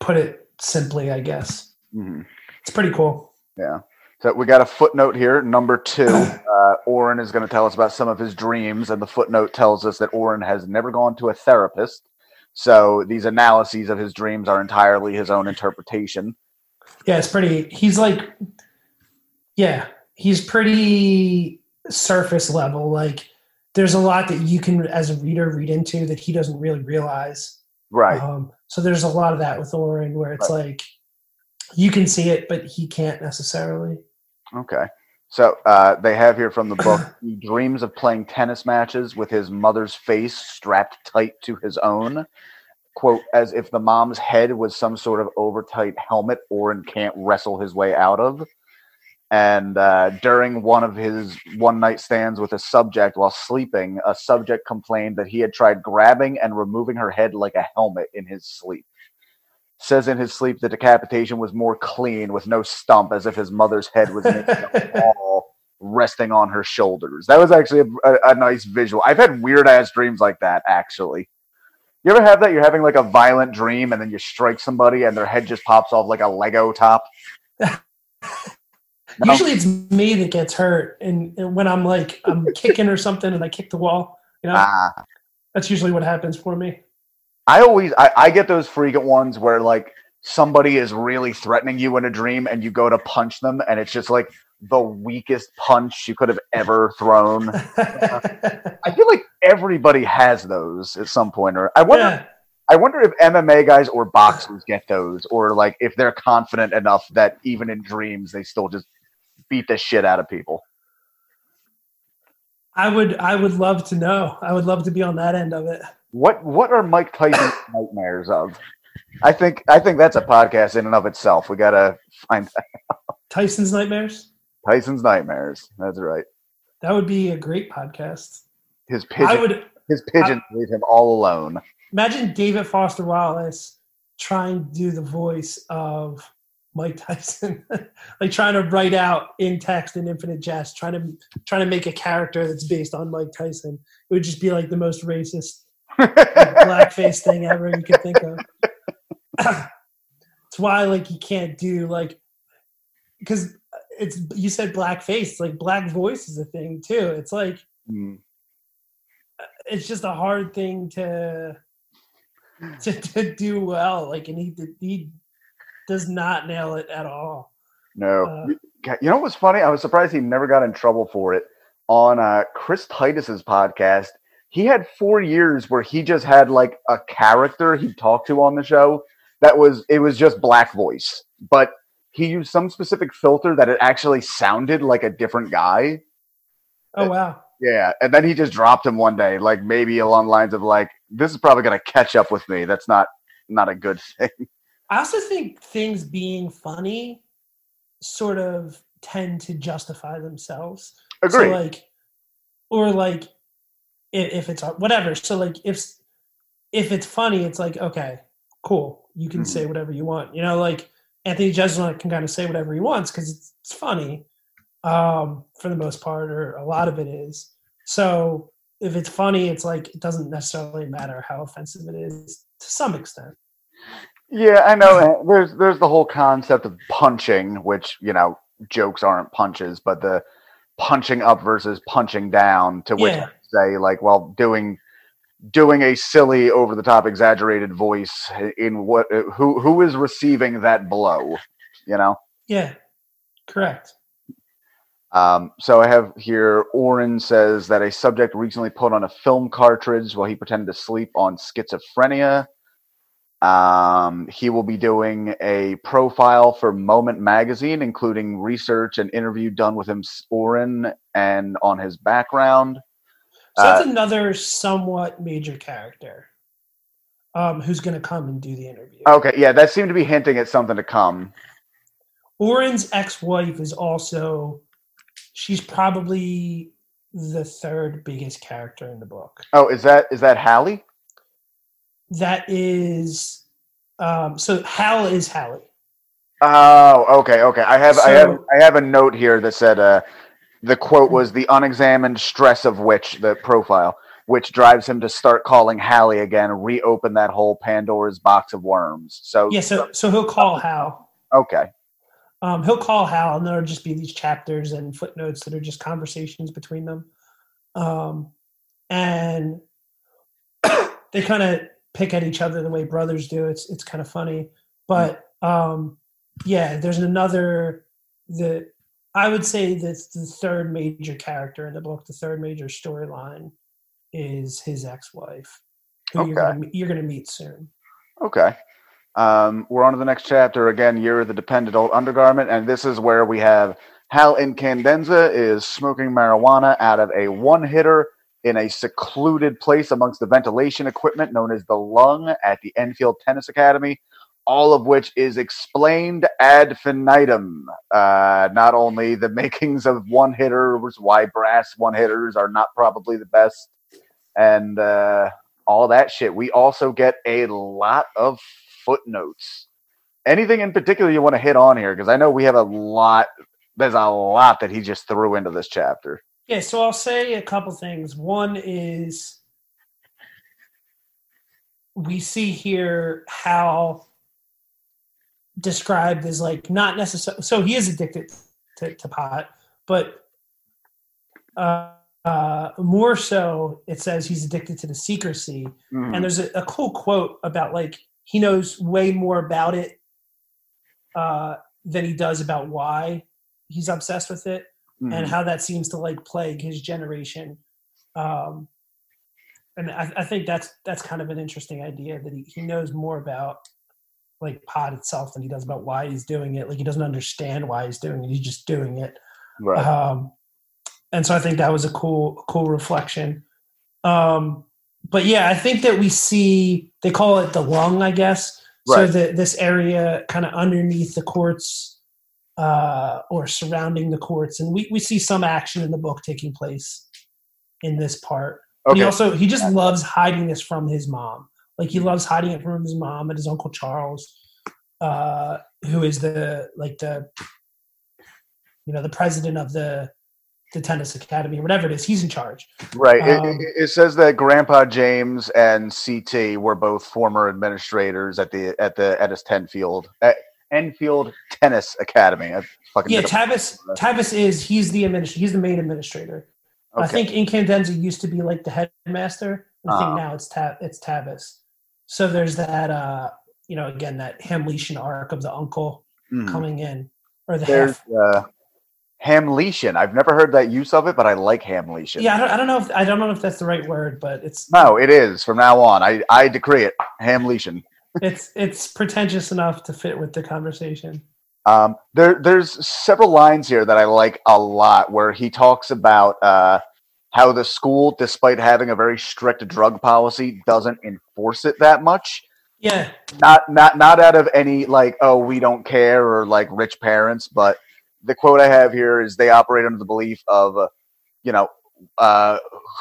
put it simply, I guess
Mhm.
it's pretty cool.
Yeah. So we got a footnote here, number two. Uh, Orin is going to tell us about some of his dreams, and the footnote tells us that Orin has never gone to a therapist. So these analyses of his dreams are entirely his own interpretation.
Yeah, it's pretty. He's like, yeah, he's pretty surface level. Like, there's a lot that you can, as a reader, read into that he doesn't really realize.
Right.
Um, so there's a lot of that with Orin where it's like you can see it, but he can't necessarily.
Okay. So uh, they have here from the book <laughs> he dreams of playing tennis matches with his mother's face strapped tight to his own. Quote, as if the mom's head was some sort of overtight helmet Orin can't wrestle his way out of. And uh, during one of his one night stands with a subject while sleeping, a subject complained that he had tried grabbing and removing her head like a helmet in his sleep. Says in his sleep the decapitation was more clean with no stump, as if his mother's head was of <laughs> resting on her shoulders. That was actually a, a, a nice visual. I've had weird ass dreams like that, actually. You ever have that? You're having like a violent dream and then you strike somebody and their head just pops off like a Lego top? <laughs> No?
Usually it's me that gets hurt, and, and when I'm like I'm <laughs> kicking or something, and I kick the wall. You know,
Ah.
that's usually what happens for me.
I always I, I get those frequent ones where like somebody is really threatening you in a dream and you go to punch them and it's just like the weakest punch you could have ever thrown. <laughs> I feel like everybody has those at some point or I wonder
yeah.
I wonder if MMA guys or boxers get those or like if they're confident enough that even in dreams they still just beat the shit out of people.
I would I would love to know. I would love to be on that end of it.
What what are Mike Tyson's <laughs> nightmares of? I think I think that's a podcast in and of itself. We gotta find <laughs>
Tyson's nightmares.
Tyson's nightmares. That's right.
That would be a great podcast.
His
I
pigeon
would
his pigeons leave him all alone.
imagine David Foster Wallace trying to do the voice of Mike Tyson, <laughs> like trying to write out in text in Infinite Jest, trying to trying to make a character that's based on Mike Tyson. It would just be like the most racist blackface thing ever you could think of. it's why like you can't do like because it's you said blackface like black voice is a thing too. It's like
Mm.
it's just a hard thing to to, to do well. Like, and he he does not nail it at all.
No.
Uh,
you know what's funny? I was surprised he never got in trouble for it. On uh, Chris Titus's podcast, he had four years where he just had like a character he talked to on the show that was it was just black voice, but he used some specific filter that it actually sounded like a different guy.
Oh wow!
Yeah, and then he just dropped him one day, like maybe along the lines of like, "This is probably gonna catch up with me." That's not not a good <laughs> thing.
I also think things being funny sort of tend to justify themselves.
Agree.
So like, or like, if, if it's whatever. So like, if if it's funny, it's like okay, cool. You can
Mhm.
say whatever you want. You know, like Anthony Jeselnik can kind of say whatever he wants because it's, it's funny um, for the most part, or a lot of it is. So if it's funny, it's like it doesn't necessarily matter how offensive it is to some extent.
Yeah, I know. There's there's the whole concept of punching, which you know jokes aren't punches, but the punching up versus punching down. To which
Yeah.
Say, like, well, doing doing a silly, over the top, exaggerated voice in what uh, who who is receiving that blow, you know.
Yeah, correct.
Um, so I have here Orin says that a subject recently put on a film cartridge while he pretended to sleep on schizophrenia. Um, he will be doing a profile for Moment Magazine, including research and interview done with him, Orin, and on his background.
So that's
Uh,
another somewhat major character um, who's going to come and do the interview.
Okay, yeah, that seemed to be hinting at something to come.
Orin's ex-wife is also she's probably the third biggest character in the book.
Oh, is that is that Hallie?
That is um, so Hal is Hallie.
Oh, okay, okay. I have I have I have a note here that said uh the quote was the unexamined stress of which the profile which drives him to start calling Hallie again, reopen that whole Pandora's box of worms. So
Yeah, so so he'll call Hal.
okay.
Um, he'll call Hal, and there'll just be these chapters and footnotes that are just conversations between them. Um, and <coughs> they kind of pick at each other the way brothers do. It's it's kind of funny, but um, yeah, there's another the I would say that the third major character in the book. The third major storyline is his ex-wife, who you're gonna, you're going to meet soon.
Okay. Um, we're on to the next chapter again. You're the dependent old undergarment, and this is where we have Hal Incandenza is smoking marijuana out of a one hitter in a secluded place amongst the ventilation equipment known as the Lung at the Enfield Tennis Academy. all of which is explained ad infinitum. Uh, not only the <laughs> makings of one hitters, why brass one hitters are not probably the best, and uh, all that shit. We also get a lot of footnotes. Anything in particular you want to hit on here? Because I know we have a lot. There's a lot that he just threw into this chapter.
Yeah, so I'll say a couple things. One is we see here how described as like not necessarily so he is addicted to, to pot but uh, uh, more so it says he's addicted to the secrecy
Mhm.
and there's a, a cool quote about like he knows way more about it uh, than he does about why he's obsessed with it
Mhm.
and how that seems to like plague his generation um, and I, I think that's that's kind of an interesting idea that he, he knows more about like pot itself than he does about why he's doing it like he doesn't understand why he's doing it he's just doing it
right.
um, and so I think that was a cool, cool reflection. Um, but yeah, I think that we see they call it the lung, I guess. So
Right.
that this area kind of underneath the courts uh, or surrounding the courts, and we, we see some action in the book taking place in this part. And He also he just loves hiding this from his mom. Like he loves hiding it from his mom and his uncle Charles, uh, who is the like the you know the president of the the tennis academy, or whatever it is. He's in charge.
Right. It-
Um,
it, it says that Grandpa James and CT were both former administrators at the at the Ennis Tenfield at Enfield Tennis Academy. I fucking
Yeah, Tavis Tavis is he's the administ- he's the main administrator. I think Incandenza used to be like the headmaster. I
Ah.
think now it's Ta- it's Tavis. So there's that uh you know again that Hamletian arc of the uncle
Mhm.
coming in or the
There's
half.
uh, Hamletian. I've never heard that use of it, but I like Hamletian.
Yeah, I don't, I don't know if I don't know if that's the right word, but it's
No, it is from now on. I I decree it. Hamletian.
It's it's pretentious enough to fit with the conversation.
Um, there, there's several lines here that I like a lot where he talks about uh, how the school, despite having a very strict drug policy, doesn't enforce it that much.
Yeah,
Not, not, not out of any like, oh, we don't care or like rich parents, but the quote I have here is they operate under the belief of, uh, you know, uh,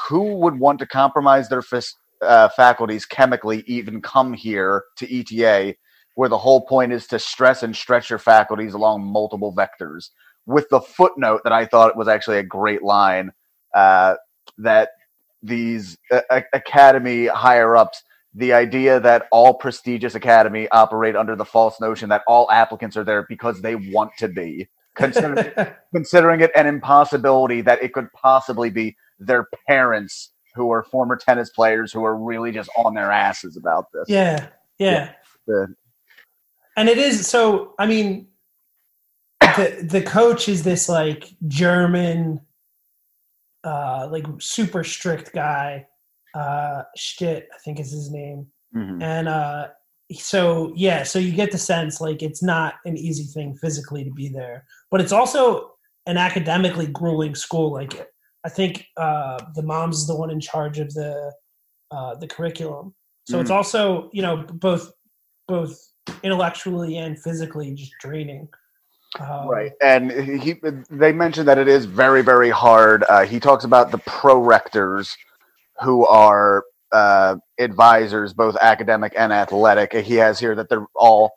who would want to compromise their fis- uh, faculties chemically, even come here to ETA, where the whole point is to stress and stretch your faculties along multiple vectors. With the footnote that I thought was actually a great line uh, that these uh, academy higher ups, the idea that all prestigious academy operate under the false notion that all applicants are there because they want to be. Consider, <laughs> considering it an impossibility that it could possibly be their parents who are former tennis players who are really just on their asses about this.
yeah, yeah.
The-
and it is so i mean the the coach is this like german uh like super strict guy uh Schtitt i think is his name
Mhm.
and uh so yeah so you get the sense like it's not an easy thing physically to be there but it's also an academically grueling school like i think uh the mom's is the one in charge of the uh the curriculum. So it's also you know both both intellectually and physically just draining. Um,
right. And he they mentioned that it is very very hard. Uh, he talks about the pro rectors who are uh, advisors both academic and athletic. He has here that they're all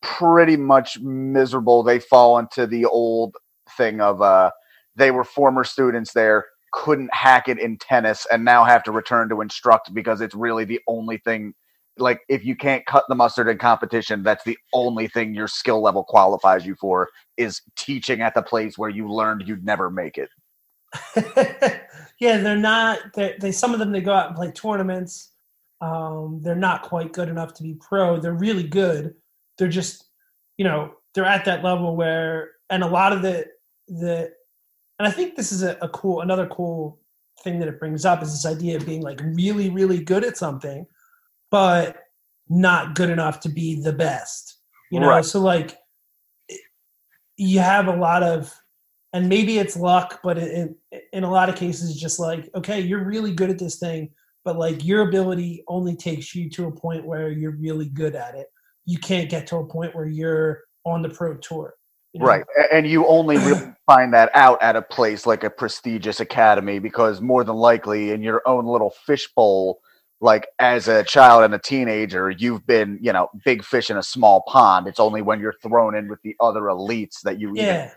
pretty much miserable. They fall into the old thing of uh, they were former students there couldn't hack it in tennis and now have to return to instruct because it's really the only thing like if you can't cut the mustard in competition that's the only thing your skill level qualifies you for is teaching at the place where you learned you'd never make it. <laughs>
Yeah they're not they they some of them they go out and play tournaments. Um they're not quite good enough to be pro. They're really good. They're just you know they're at that level where and a lot of the the and i think this is a, a cool another cool thing that it brings up is this idea of being like really really good at something but not good enough to be the best you know
Right.
so like you have a lot of and maybe it's luck but in, in a lot of cases just like okay you're really good at this thing but like your ability only takes you to a point where you're really good at it you can't get to a point where you're on the pro tour. You know?
Right. And you only really <clears throat> find that out at a place like a prestigious academy because more than likely in your own little fishbowl, like as a child and a teenager, you've been, you know, big fish in a small pond. It's only when you're thrown in with the other elites that you
Yeah.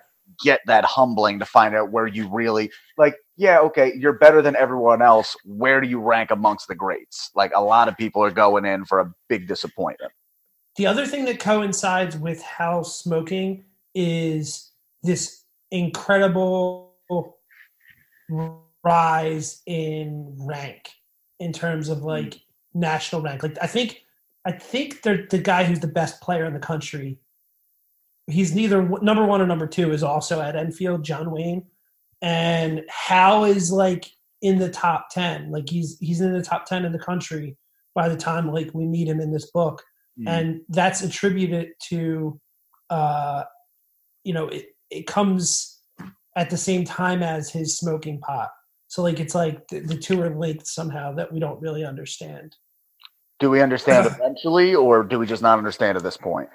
get that humbling to find out where you really like, yeah, okay, you're better than everyone else. Where do you rank amongst the greats? Like a lot of people are going in for a big disappointment.
The other thing that coincides with how smoking is this incredible rise in rank in terms of like national rank. Like I think I think they're the guy who's the best player in the country. He's neither number one or number two is also at Enfield, John Wayne, and Hal is like in the top ten. Like he's he's in the top ten in the country by the time like we meet him in this book and that's attributed to uh you know it, it comes at the same time as his smoking pot. So like it's like the, the two are linked somehow that we don't really understand.
Do we understand <sighs> eventually, or do we just not understand at this point?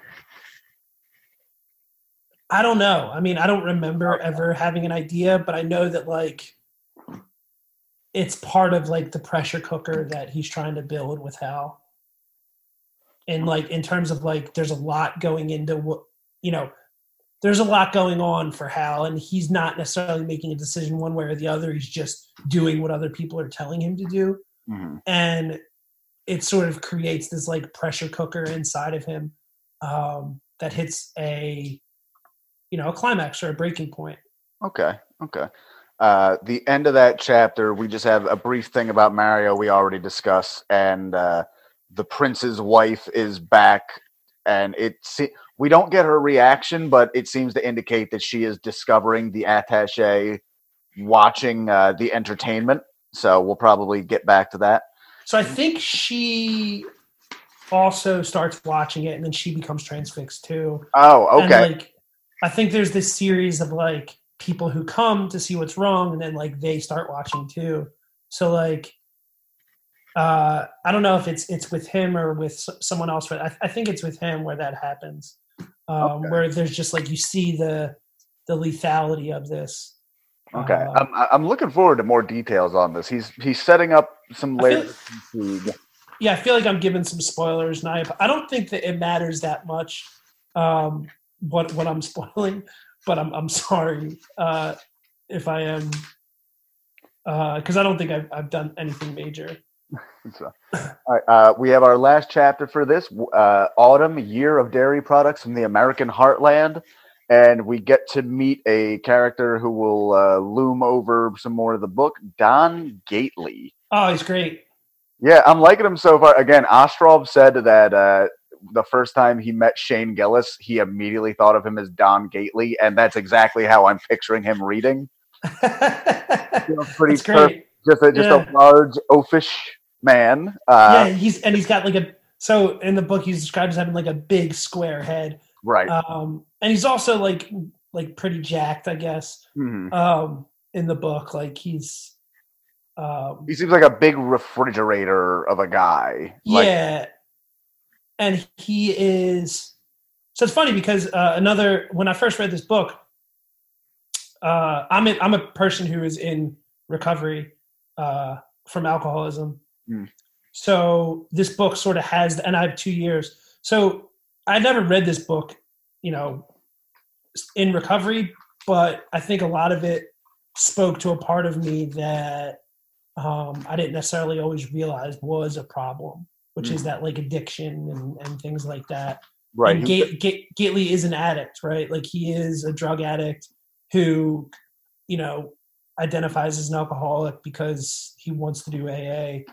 i don't know. I mean i don't remember ever having an idea but i know that like it's part of like the pressure cooker that he's trying to build with hal. And like in terms of like there's a lot going into what you know there's a lot going on for hal and he's not necessarily making a decision one way or the other. He's just doing what other people are telling him to do.
Hmm
and it sort of creates this like pressure cooker inside of him um, that hits a you know a climax or a breaking point.
Okay, okay. Uh, the end of that chapter, we just have a brief thing about Mario we already discussed, and uh, the prince's wife is back, and it se- we don't get her reaction, but it seems to indicate that she is discovering the attaché watching uh, the entertainment. So we'll probably get back to that.
so i think she also starts watching it and then she becomes transfixed too
Oh,
And,
okay.
like, I think there's this series of like people who come to see what's wrong, and then like they start watching too. So like, uh, I don't know if it's it's with him or with someone else, but I, I think it's with him where that happens, um,
Okay.
where there's just like you see the the lethality of this.
Okay,
Uh,
I'm I'm looking forward to more details on this. He's he's setting up some
I feel-
layers of
yeah, I feel like I'm giving some spoilers, and I I don't think that it matters that much um, what what I'm <laughs> spoiling, but I'm I'm sorry uh, if I am because I don't think I've I've done anything major. <laughs>
So, all right, uh, we have our last chapter for this uh, autumn year of dairy products from the American heartland, and we get to meet a character who will uh, loom over some more of the book, Don Gately.
Oh, he's great.
Yeah, I'm liking him so far. Again, Ostrov said that uh, the first time he met Shane Gillis, he immediately thought of him as Don Gately, and that's exactly how I'm picturing him reading. <laughs> You know, pretty
great.
just a, just
Yeah.
a large oafish man. Uh,
yeah, he's and he's got like a so in the book he's described as having like a big square head,
Right.
um, and he's also like like pretty jacked, I guess.
Mhm.
Um, in the book, like he's um,
He seems like a big refrigerator of a guy. Like,
yeah, and he is. So it's funny because uh, another when I first read this book, uh, I'm in, I'm a person who is in recovery uh, from alcoholism.
Mm.
So this book sort of has, and I have two years. So I never read this book, you know, in recovery, but I think a lot of it spoke to a part of me that um, I didn't necessarily always realize was a problem, which is
Mhm.
that like addiction and, and things like that.
right.
And Ga- Ga- Gately is an addict, right? Like he is a drug addict who, you know, identifies as an alcoholic because he wants to do AA.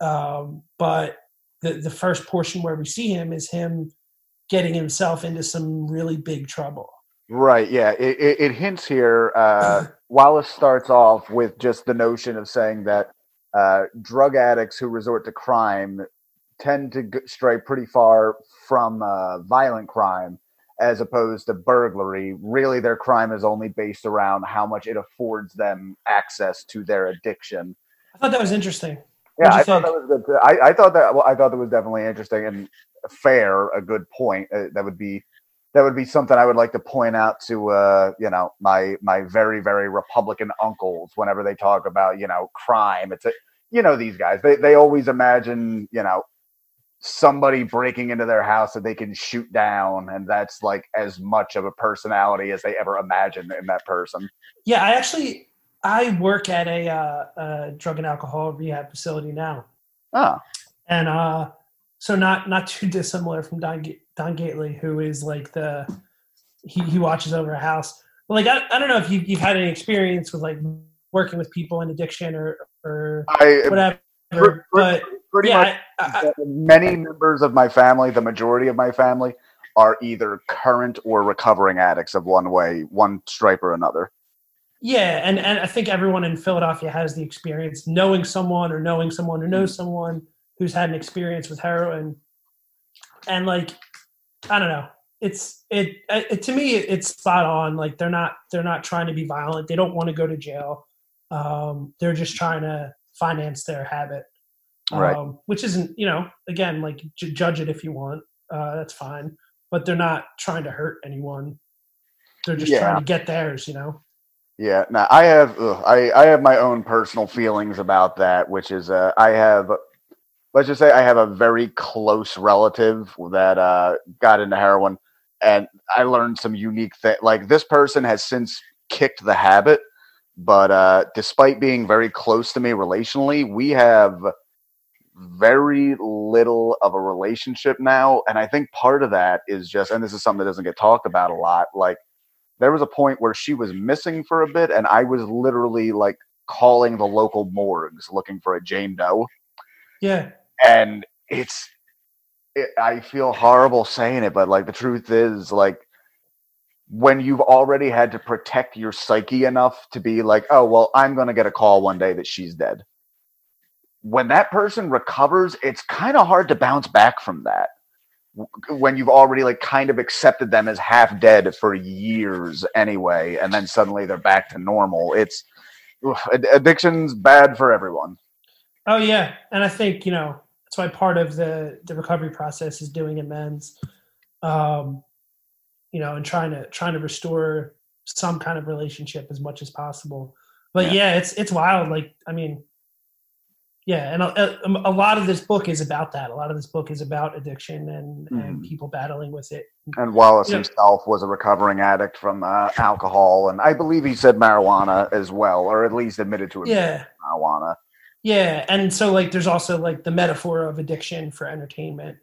Um, but the the first portion where we see him is him getting himself into some really big trouble.
Right. Yeah. It, it, it hints here. Uh, <clears throat> Wallace starts off with just the notion of saying that uh, drug addicts who resort to crime tend to g- stray pretty far from uh, violent crime as opposed to burglary. Really, their crime is only based around how much it affords them access to their addiction.
I thought that was interesting.
Yeah, I thought that was good. too. I, I thought that well, I thought that was definitely interesting and fair. A good point. Uh, that would be that would be something I would like to point out to uh, you know my my very very Republican uncles whenever they talk about you know crime. It's a you know these guys they they always imagine you know somebody breaking into their house that they can shoot down and that's like as much of a personality as they ever imagine in that person
Yeah, I actually I work at a, uh, a drug and alcohol rehab facility now,
oh.
And uh, so not not too <laughs> dissimilar from Don Ga- Don Gately, who is like the he, he watches over a house. But like I, I don't know if you, you've had any experience with like working with people in addiction or or
i
whatever,
Pre-
but
pretty
yeah,
much
I, I,
many members of my family the majority of my family are either current or recovering addicts of one way one stripe or another
Yeah, and and I think everyone in Philadelphia has the experience knowing someone or knowing someone who knows someone who's had an experience with heroin, and like I don't know, it's it, it to me it's spot on. Like they're not they're not trying to be violent. They don't want to go to jail. Um, they're just trying to finance their habit, um,
Right.
Which isn't you know again like j- judge it if you want, uh, that's fine. But they're not trying to hurt anyone. They're just
Yeah.
trying to get theirs, you know.
Yeah, now I have ugh, I I have my own personal feelings about that, which is uh, I have let's just say I have a very close relative that uh, got into heroin, and I learned some unique thing. Like this person has since kicked the habit, but uh, despite being very close to me relationally, we have very little of a relationship now, and I think part of that is just, and this is something that doesn't get talked about a lot, like there was a point where she was missing for a bit and i was literally like calling the local morgues looking for a jane doe.
Yeah.
and it's it, i feel horrible saying it but like the truth is like when you've already had to protect your psyche enough to be like oh well i'm going to get a call one day that she's dead. When that person recovers it's kind of hard to bounce back from that when you've already like kind of accepted them as half dead for years anyway and then suddenly they're back to normal it's addiction's bad for everyone
Oh yeah, and I think you know that's why part of the the recovery process is doing amends, um, you know, and trying to trying to restore some kind of relationship as much as possible. But yeah, it's it's wild. Like I mean, yeah, and a, a, a lot of this book is about that. A lot of this book is about addiction and and
Mhm.
people battling with it.
and wallace
Yeah.
himself was a recovering addict from uh, alcohol and i believe he said marijuana as well or at least admitted to abusing
Yeah,
marijuana
yeah, and so like there's also like the metaphor of addiction for entertainment,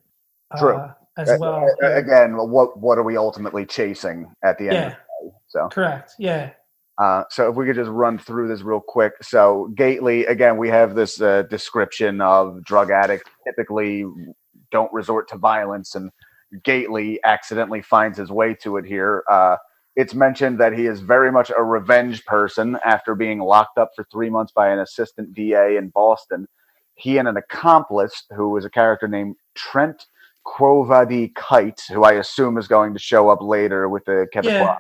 True.
uh, as
Uh,
well.
uh, again what what are we ultimately chasing at the end
Yeah,
of the day so
correct. Yeah.
Uh, so if we could just run through this real quick. So Gately, again, we have this uh, description of drug addicts typically don't resort to violence, and Gately accidentally finds his way to it here. Uh, it's mentioned that he is very much a revenge person after being locked up for three months by an assistant DA in Boston. He and an accomplice, who was a character named Trent Quovadi Kite, who I assume is going to show up later with the Quebecois
Yeah.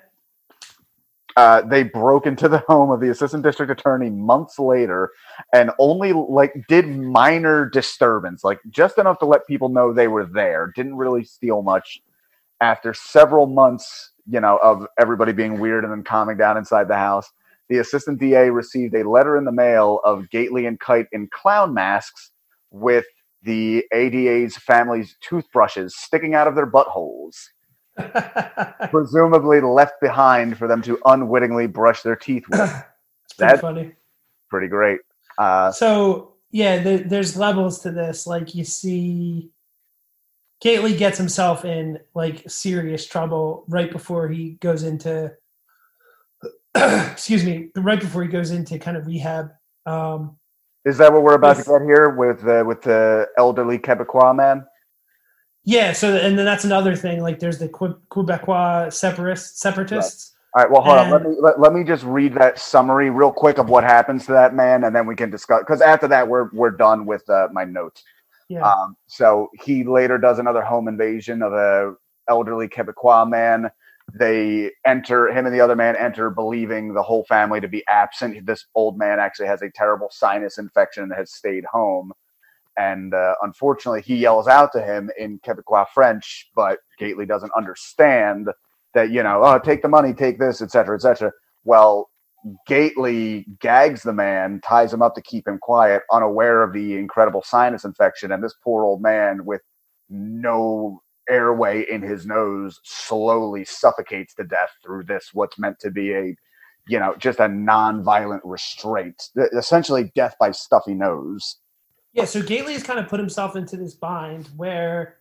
Uh, they broke into the <laughs> home of the assistant district attorney months later and only like did minor disturbance like just enough to let people know they were there didn't really steal much. After several months you know of everybody being weird and then calming down inside the house the assistant da received a letter in the mail of gately and kite in clown masks with the ada's family's toothbrushes sticking out of their buttholes <laughs> presumably left behind for them to unwittingly brush their teeth with.
it's pretty
That-
funny.
Pretty great. Uh,
So yeah, there, there's levels to this. Like you see, Gately gets himself in like serious trouble right before he goes into. <clears throat> excuse me, right before he goes into kind of rehab. Um,
is that what we're about
Yes.
to get here with uh, with the elderly Quebecois man?
Yeah, so and then that's another thing. Like there's the Que- Quebecois separatists, separatists.
All right. Well, hold on. Let me let, let me just read that summary real quick of what happens to that man, and then we can discuss. Because after that, we're we're done with uh, my notes.
Yeah,
Um, so he later does another home invasion of a elderly Quebecois man. They enter him and the other man enter believing the whole family to be absent. This old man actually has a terrible sinus infection and has stayed home. And uh, unfortunately, he yells out to him in Quebecois French, but Gately doesn't understand that you know, oh, take the money, take this, etc., etc. Well, Gately gags the man, ties him up to keep him quiet, unaware of the incredible sinus infection, and this poor old man with no airway in his nose slowly suffocates to death through this what's meant to be a you know just a non-violent restraint essentially death by stuffy nose
Yeah, so Gately has kind of put himself into this bind where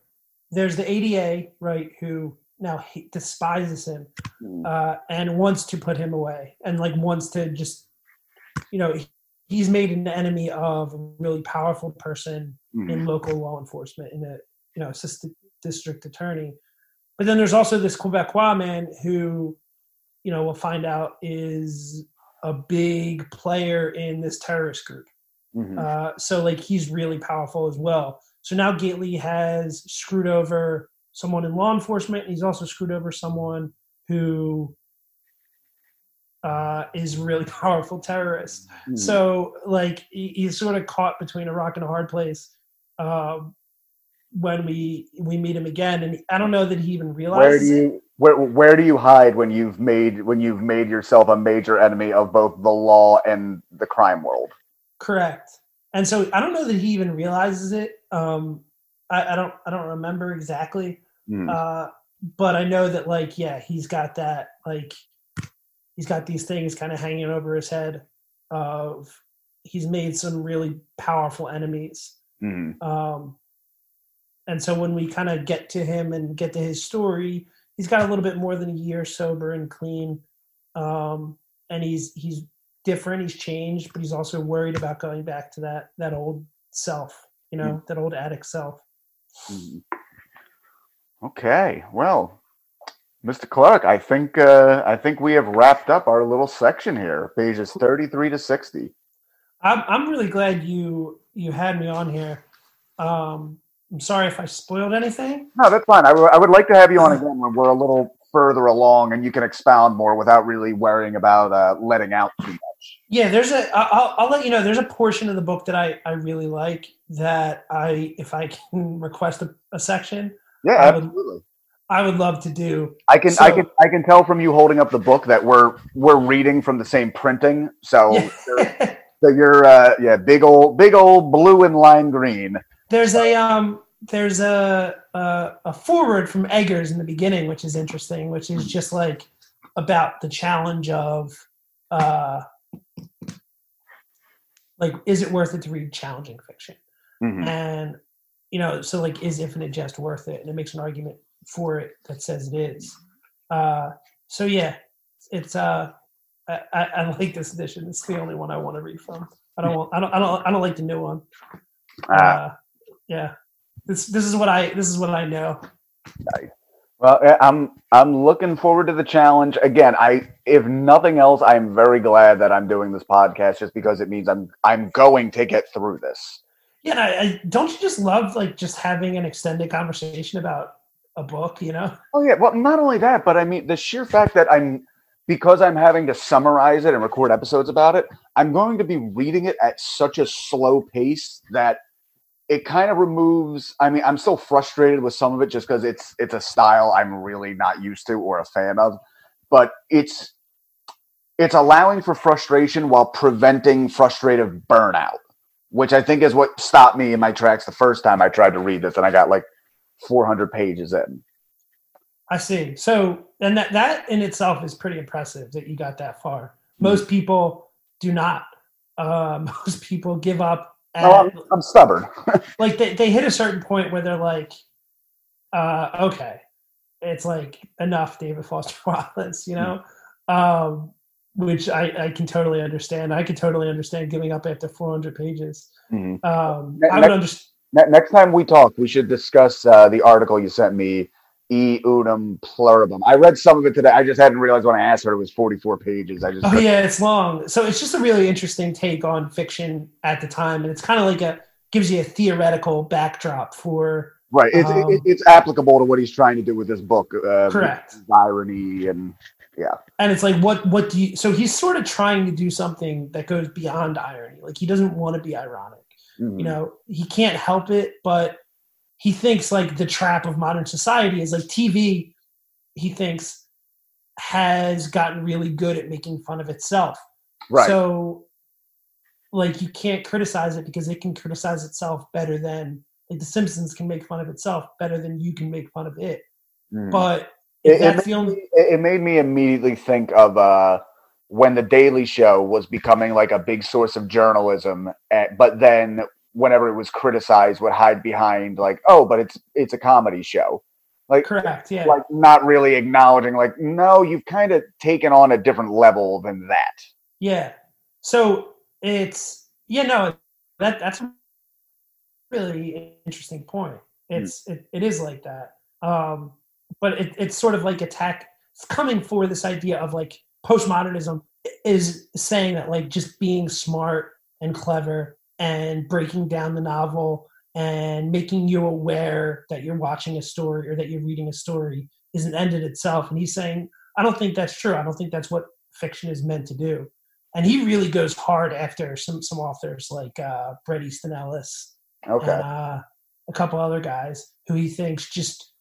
there's the ADA, right, who now despises him
Mm.
uh, and wants to put him away and like wants to just, you know, he's made an enemy of a really powerful person
Mhm.
in local law enforcement, in a you know assistant district attorney. But then there's also this Quebecois man who, you know, we'll find out is a big player in this terrorist group.
Mhm.
Uh, so like he's really powerful as well. So now Gately has screwed over someone in law enforcement. And he's also screwed over someone who uh, is a really <laughs> powerful terrorist.
Mhm.
So like he, he's sort of caught between a rock and a hard place um, when we we meet him again. And I don't know that he even
where
realizes
do
it.
you where where do you hide when you've made when you've made yourself a major enemy of both the law and the crime world
Correct. And so I don't know that he even realizes it. Um, I, I don't I don't remember exactly.
Mhm.
Uh, but I know that like yeah, he's got that like he's got these things kind of hanging over his head of he's made some really powerful enemies.
Mhm.
Um, and so when we kind of get to him and get to his story, he's got a little bit more than a year sober and clean. Um, and he's he's different, he's changed, but he's also worried about going back to that that old self, you know, that old addict self.
Mhm. okay well mr clark i think uh i think we have wrapped up our little section here pages 33 to 60
I'm I'm really glad you you had me on here. Um, I'm sorry if I spoiled anything.
no that's fine I w- I would like to have you on <laughs> again when we're a little further along and you can expound more without really worrying about uh letting out too much
Yeah, there's a. I'll, I'll let you know. There's a portion of the book that I, I really like that I, if I can <laughs> request a, a section,
yeah
I would-
absolutely
I would love to do.
I can
So-
I can I can tell from you holding up the book that we're we're reading from the same printing. So
Yeah.
so you're uh yeah, big old big old blue and lime green.
there's a um there's a, a a forward from Eggers in the beginning, which is interesting, which is just like about the challenge of uh like is it worth it to read challenging fiction?
Mhm.
and you know so like is infinite jest worth it? And it makes an argument for it that says it is. Uh so yeah it's uh i i, I like this edition. It's the only one i want to read from. I don't want i don't i don't, I don't like the new one.
Ah,
uh yeah this this is what i this is what i know
well, I'm I'm looking forward to the challenge. Again, I if nothing else, I'm very glad that I'm doing this podcast just because it means I'm I'm going to get through this.
yeah I, I don't you just love like just having an extended conversation about a book you know
Oh yeah, well, not only that, but I mean the sheer fact that I'm because I'm having to summarize it and record episodes about it, I'm going to be reading it at such a slow pace that it kind of removes. I mean, I'm still frustrated with some of it just because it's it's a style I'm really not used to or a fan of, but it's it's allowing for frustration while preventing frustrative burnout, which I think is what stopped me in my tracks the first time I tried to read this, and I got like 400 pages in.
I see. So, and that that in itself is pretty impressive that you got that far. Most people do not. Uh, <laughs> most people give up. At,
No, I'm, I'm stubborn. <laughs>
like they, they hit a certain point where they're like, uh, okay, it's like enough, David Foster <laughs> Wallace, you know, um, which I, I can totally understand. I can totally understand giving up after 400 pages.
Mhm.
Um,
Ne-
I would
next-
understand.
Ne- next time we talk, we should discuss uh, the article you sent me, E Unibus Pluram. I read some of it today. I just hadn't realized when I asked her it was 44 pages. I just
Oh yeah, it's long. So it's just a really interesting take on fiction at the time, and it's kind of like a gives you a theoretical backdrop for
right. It's
Um,
it, it's applicable to what he's trying to do with this book. Uh,
correct.
irony and Yeah.
And it's like, what what do you? So he's sort of trying to do something that goes beyond irony. Like he doesn't want to be ironic.
Mhm.
You know, he can't help it, but he thinks like the trap of modern society is like TV. He thinks has gotten really good at making fun of itself.
right.
So, like, you can't criticize it because it can criticize itself better than like The Simpsons can make fun of itself better than you can make fun of it.
Mhm.
But
It-
if
it made
the only,
me- it, it made me immediately think of uh, when the Daily Show was becoming like a big source of journalism, eh, but then whenever it was criticized, would hide behind like, oh, but it's it's a comedy show, like
correct, yeah,
like not really acknowledging like, no, you've kind of taken on a different level than that.
yeah. So it's yeah, no, that that's a really interesting point. It's it, it is like that, um, but it, it's sort of like attack. It's coming for this idea of like postmodernism is saying that like just being smart and clever and breaking down the novel and making you aware that you're watching a story or that you're reading a story is an end in itself. And he's saying, I don't think that's true. I don't think that's what fiction is meant to do. And he really goes hard after some some authors like uh, Bret Easton Ellis
Okay,
and uh, a couple other guys who he thinks just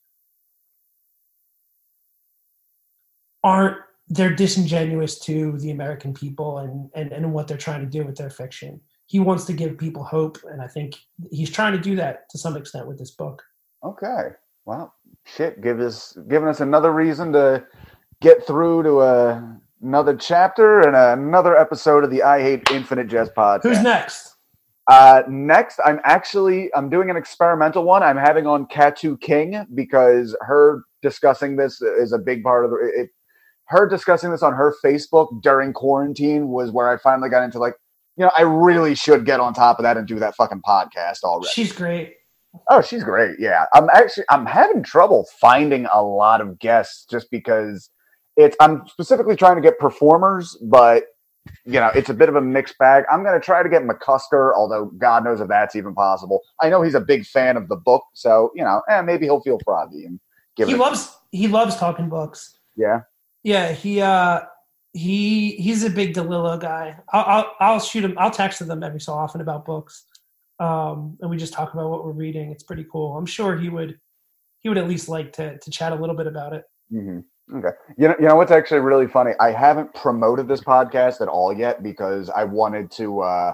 aren't they're disingenuous to the American people and, and and what they're trying to do with their fiction. He wants to give people hope, and I think he's trying to do that to some extent with this book.
okay, well, shit, give us giving us another reason to get through to a, another chapter and another episode of the I Hate Infinite Jest podcast.
Who's next?
Uh, next, I'm actually I'm doing an experimental one. I'm having on Katu King because her discussing this is a big part of the, it. Her discussing this on her Facebook during quarantine was where I finally got into like, you know, I really should get on top of that and do that fucking podcast already.
She's great.
Oh, she's great. Yeah. I'm actually I'm having trouble finding a lot of guests just because it's I'm specifically trying to get performers, but you know, it's a bit of a mixed bag. I'm gonna try to get McCusker, although God knows if that's even possible. I know he's a big fan of the book, so you know, eh, maybe he'll feel froggy and give
He
it.
loves he loves talking books.
yeah.
Yeah, he uh he he's a big DeLillo guy. I'll, I'll I'll shoot him. I'll text them every so often about books, um, and we just talk about what we're reading. It's pretty cool. I'm sure he would he would at least like to to chat a little bit about it.
hmm Okay. You know, you know what's actually really funny? I haven't promoted this podcast at all yet because I wanted to, uh,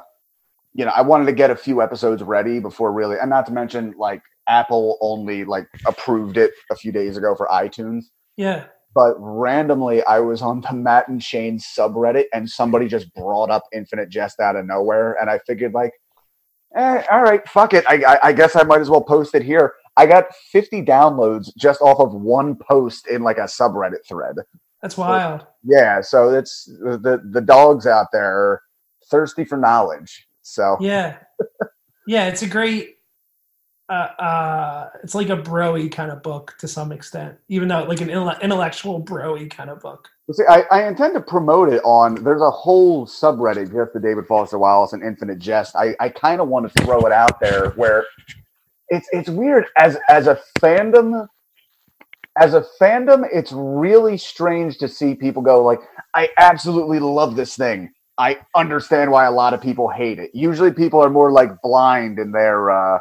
you know, I wanted to get a few episodes ready before really, and not to mention like Apple only like approved it a few days ago for iTunes.
Yeah,
But randomly, I was on the Matt and Shane subreddit, and somebody just brought up Infinite Jest out of nowhere, and I figured like, eh, all right, fuck it. I, I, I guess I might as well post it here. I got 50 downloads just off of one post in like a subreddit thread.
that's wild.
Yeah, so it's the the dogs out there are thirsty for knowledge. So
Yeah, <laughs> yeah. It's a great. Uh, uh, it's like a broy kind of book to some extent, even though like an intelle- intellectual broy kind of book.
see, I, I intend to promote it on. There's a whole subreddit just the David Foster Wallace and Infinite Jest. I, I kind of want to throw it out there where it's it's weird as as a fandom. As a fandom, it's really strange to see people go like, "I absolutely love this thing." I understand why a lot of people hate it. Usually, people are more like blind in their, uh,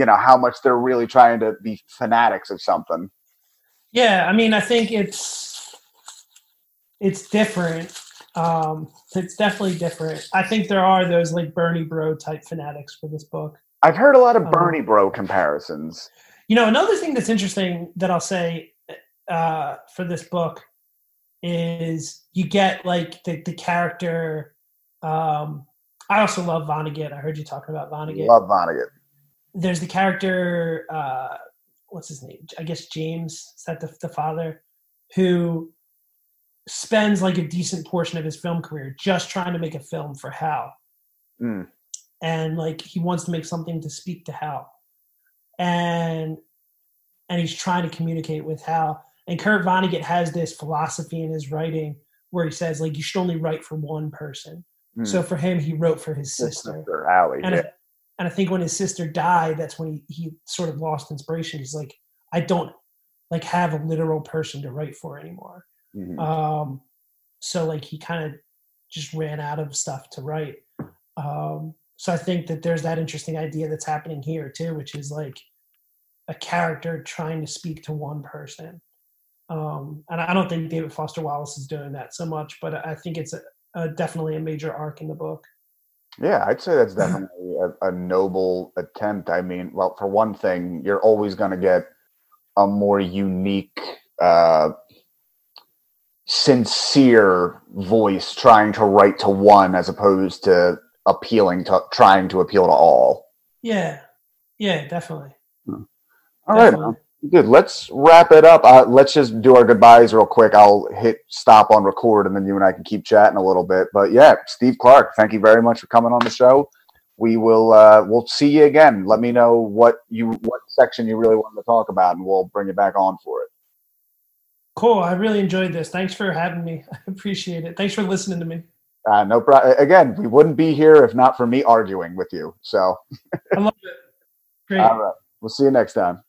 you know, how much they're really trying to be fanatics of something.
Yeah, I mean, I think it's it's different. Um, it's definitely different. I think there are those like Bernie Bro type fanatics for this book.
I've heard a lot of
Um,
Bernie Bro comparisons.
You know, another thing that's interesting that I'll say uh, for this book is you get like the, the character. Um, I also love Vonnegut. I heard you talking about Vonnegut.
Love Vonnegut.
There's the character. Uh, what's his name? I guess James. Is that the, the father who spends like a decent portion of his film career just trying to make a film for Hal?
Mm.
and like he wants to make something to speak to Hal, and and he's trying to communicate with Hal. And Kurt Vonnegut has this philosophy in his writing where he says like you should only write for one person.
Mm.
So for him, he wrote for his sister,
sister, Allie.
and
yeah.
And I think when his sister died, that's when he, he sort of lost inspiration. He's like, I don't like have a literal person to write for anymore.
Mhm.
Um, so like he kind of just ran out of stuff to write. Um, so I think that there's that interesting idea that's happening here too, which is like a character trying to speak to one person. Um, and I don't think David Foster Wallace is doing that so much, but I think it's a, a definitely a major arc in the book.
Yeah, I'd say that's <laughs> definitely a, a noble attempt. I mean, well, for one thing, you're always going to get a more unique, uh, sincere voice trying to write to one as opposed to appealing to trying to appeal to all.
Yeah, yeah, definitely.
All right,
definitely.
Good. Let's wrap it up. Uh, let's just do our goodbyes real quick. I'll hit stop on record, and then you and I can keep chatting a little bit. But yeah, Steve Clark, thank you very much for coming on the show. We will uh, we'll see you again. Let me know what you what section you really wanted to talk about, and we'll bring you back on for it.
Cool. I really enjoyed this. Thanks for having me. <laughs> I appreciate it. Thanks for listening to me.
Uh, no problem. Again, we wouldn't be here if not for me arguing with you. So,
I love it. <laughs> Great.
all right, we'll see you next time.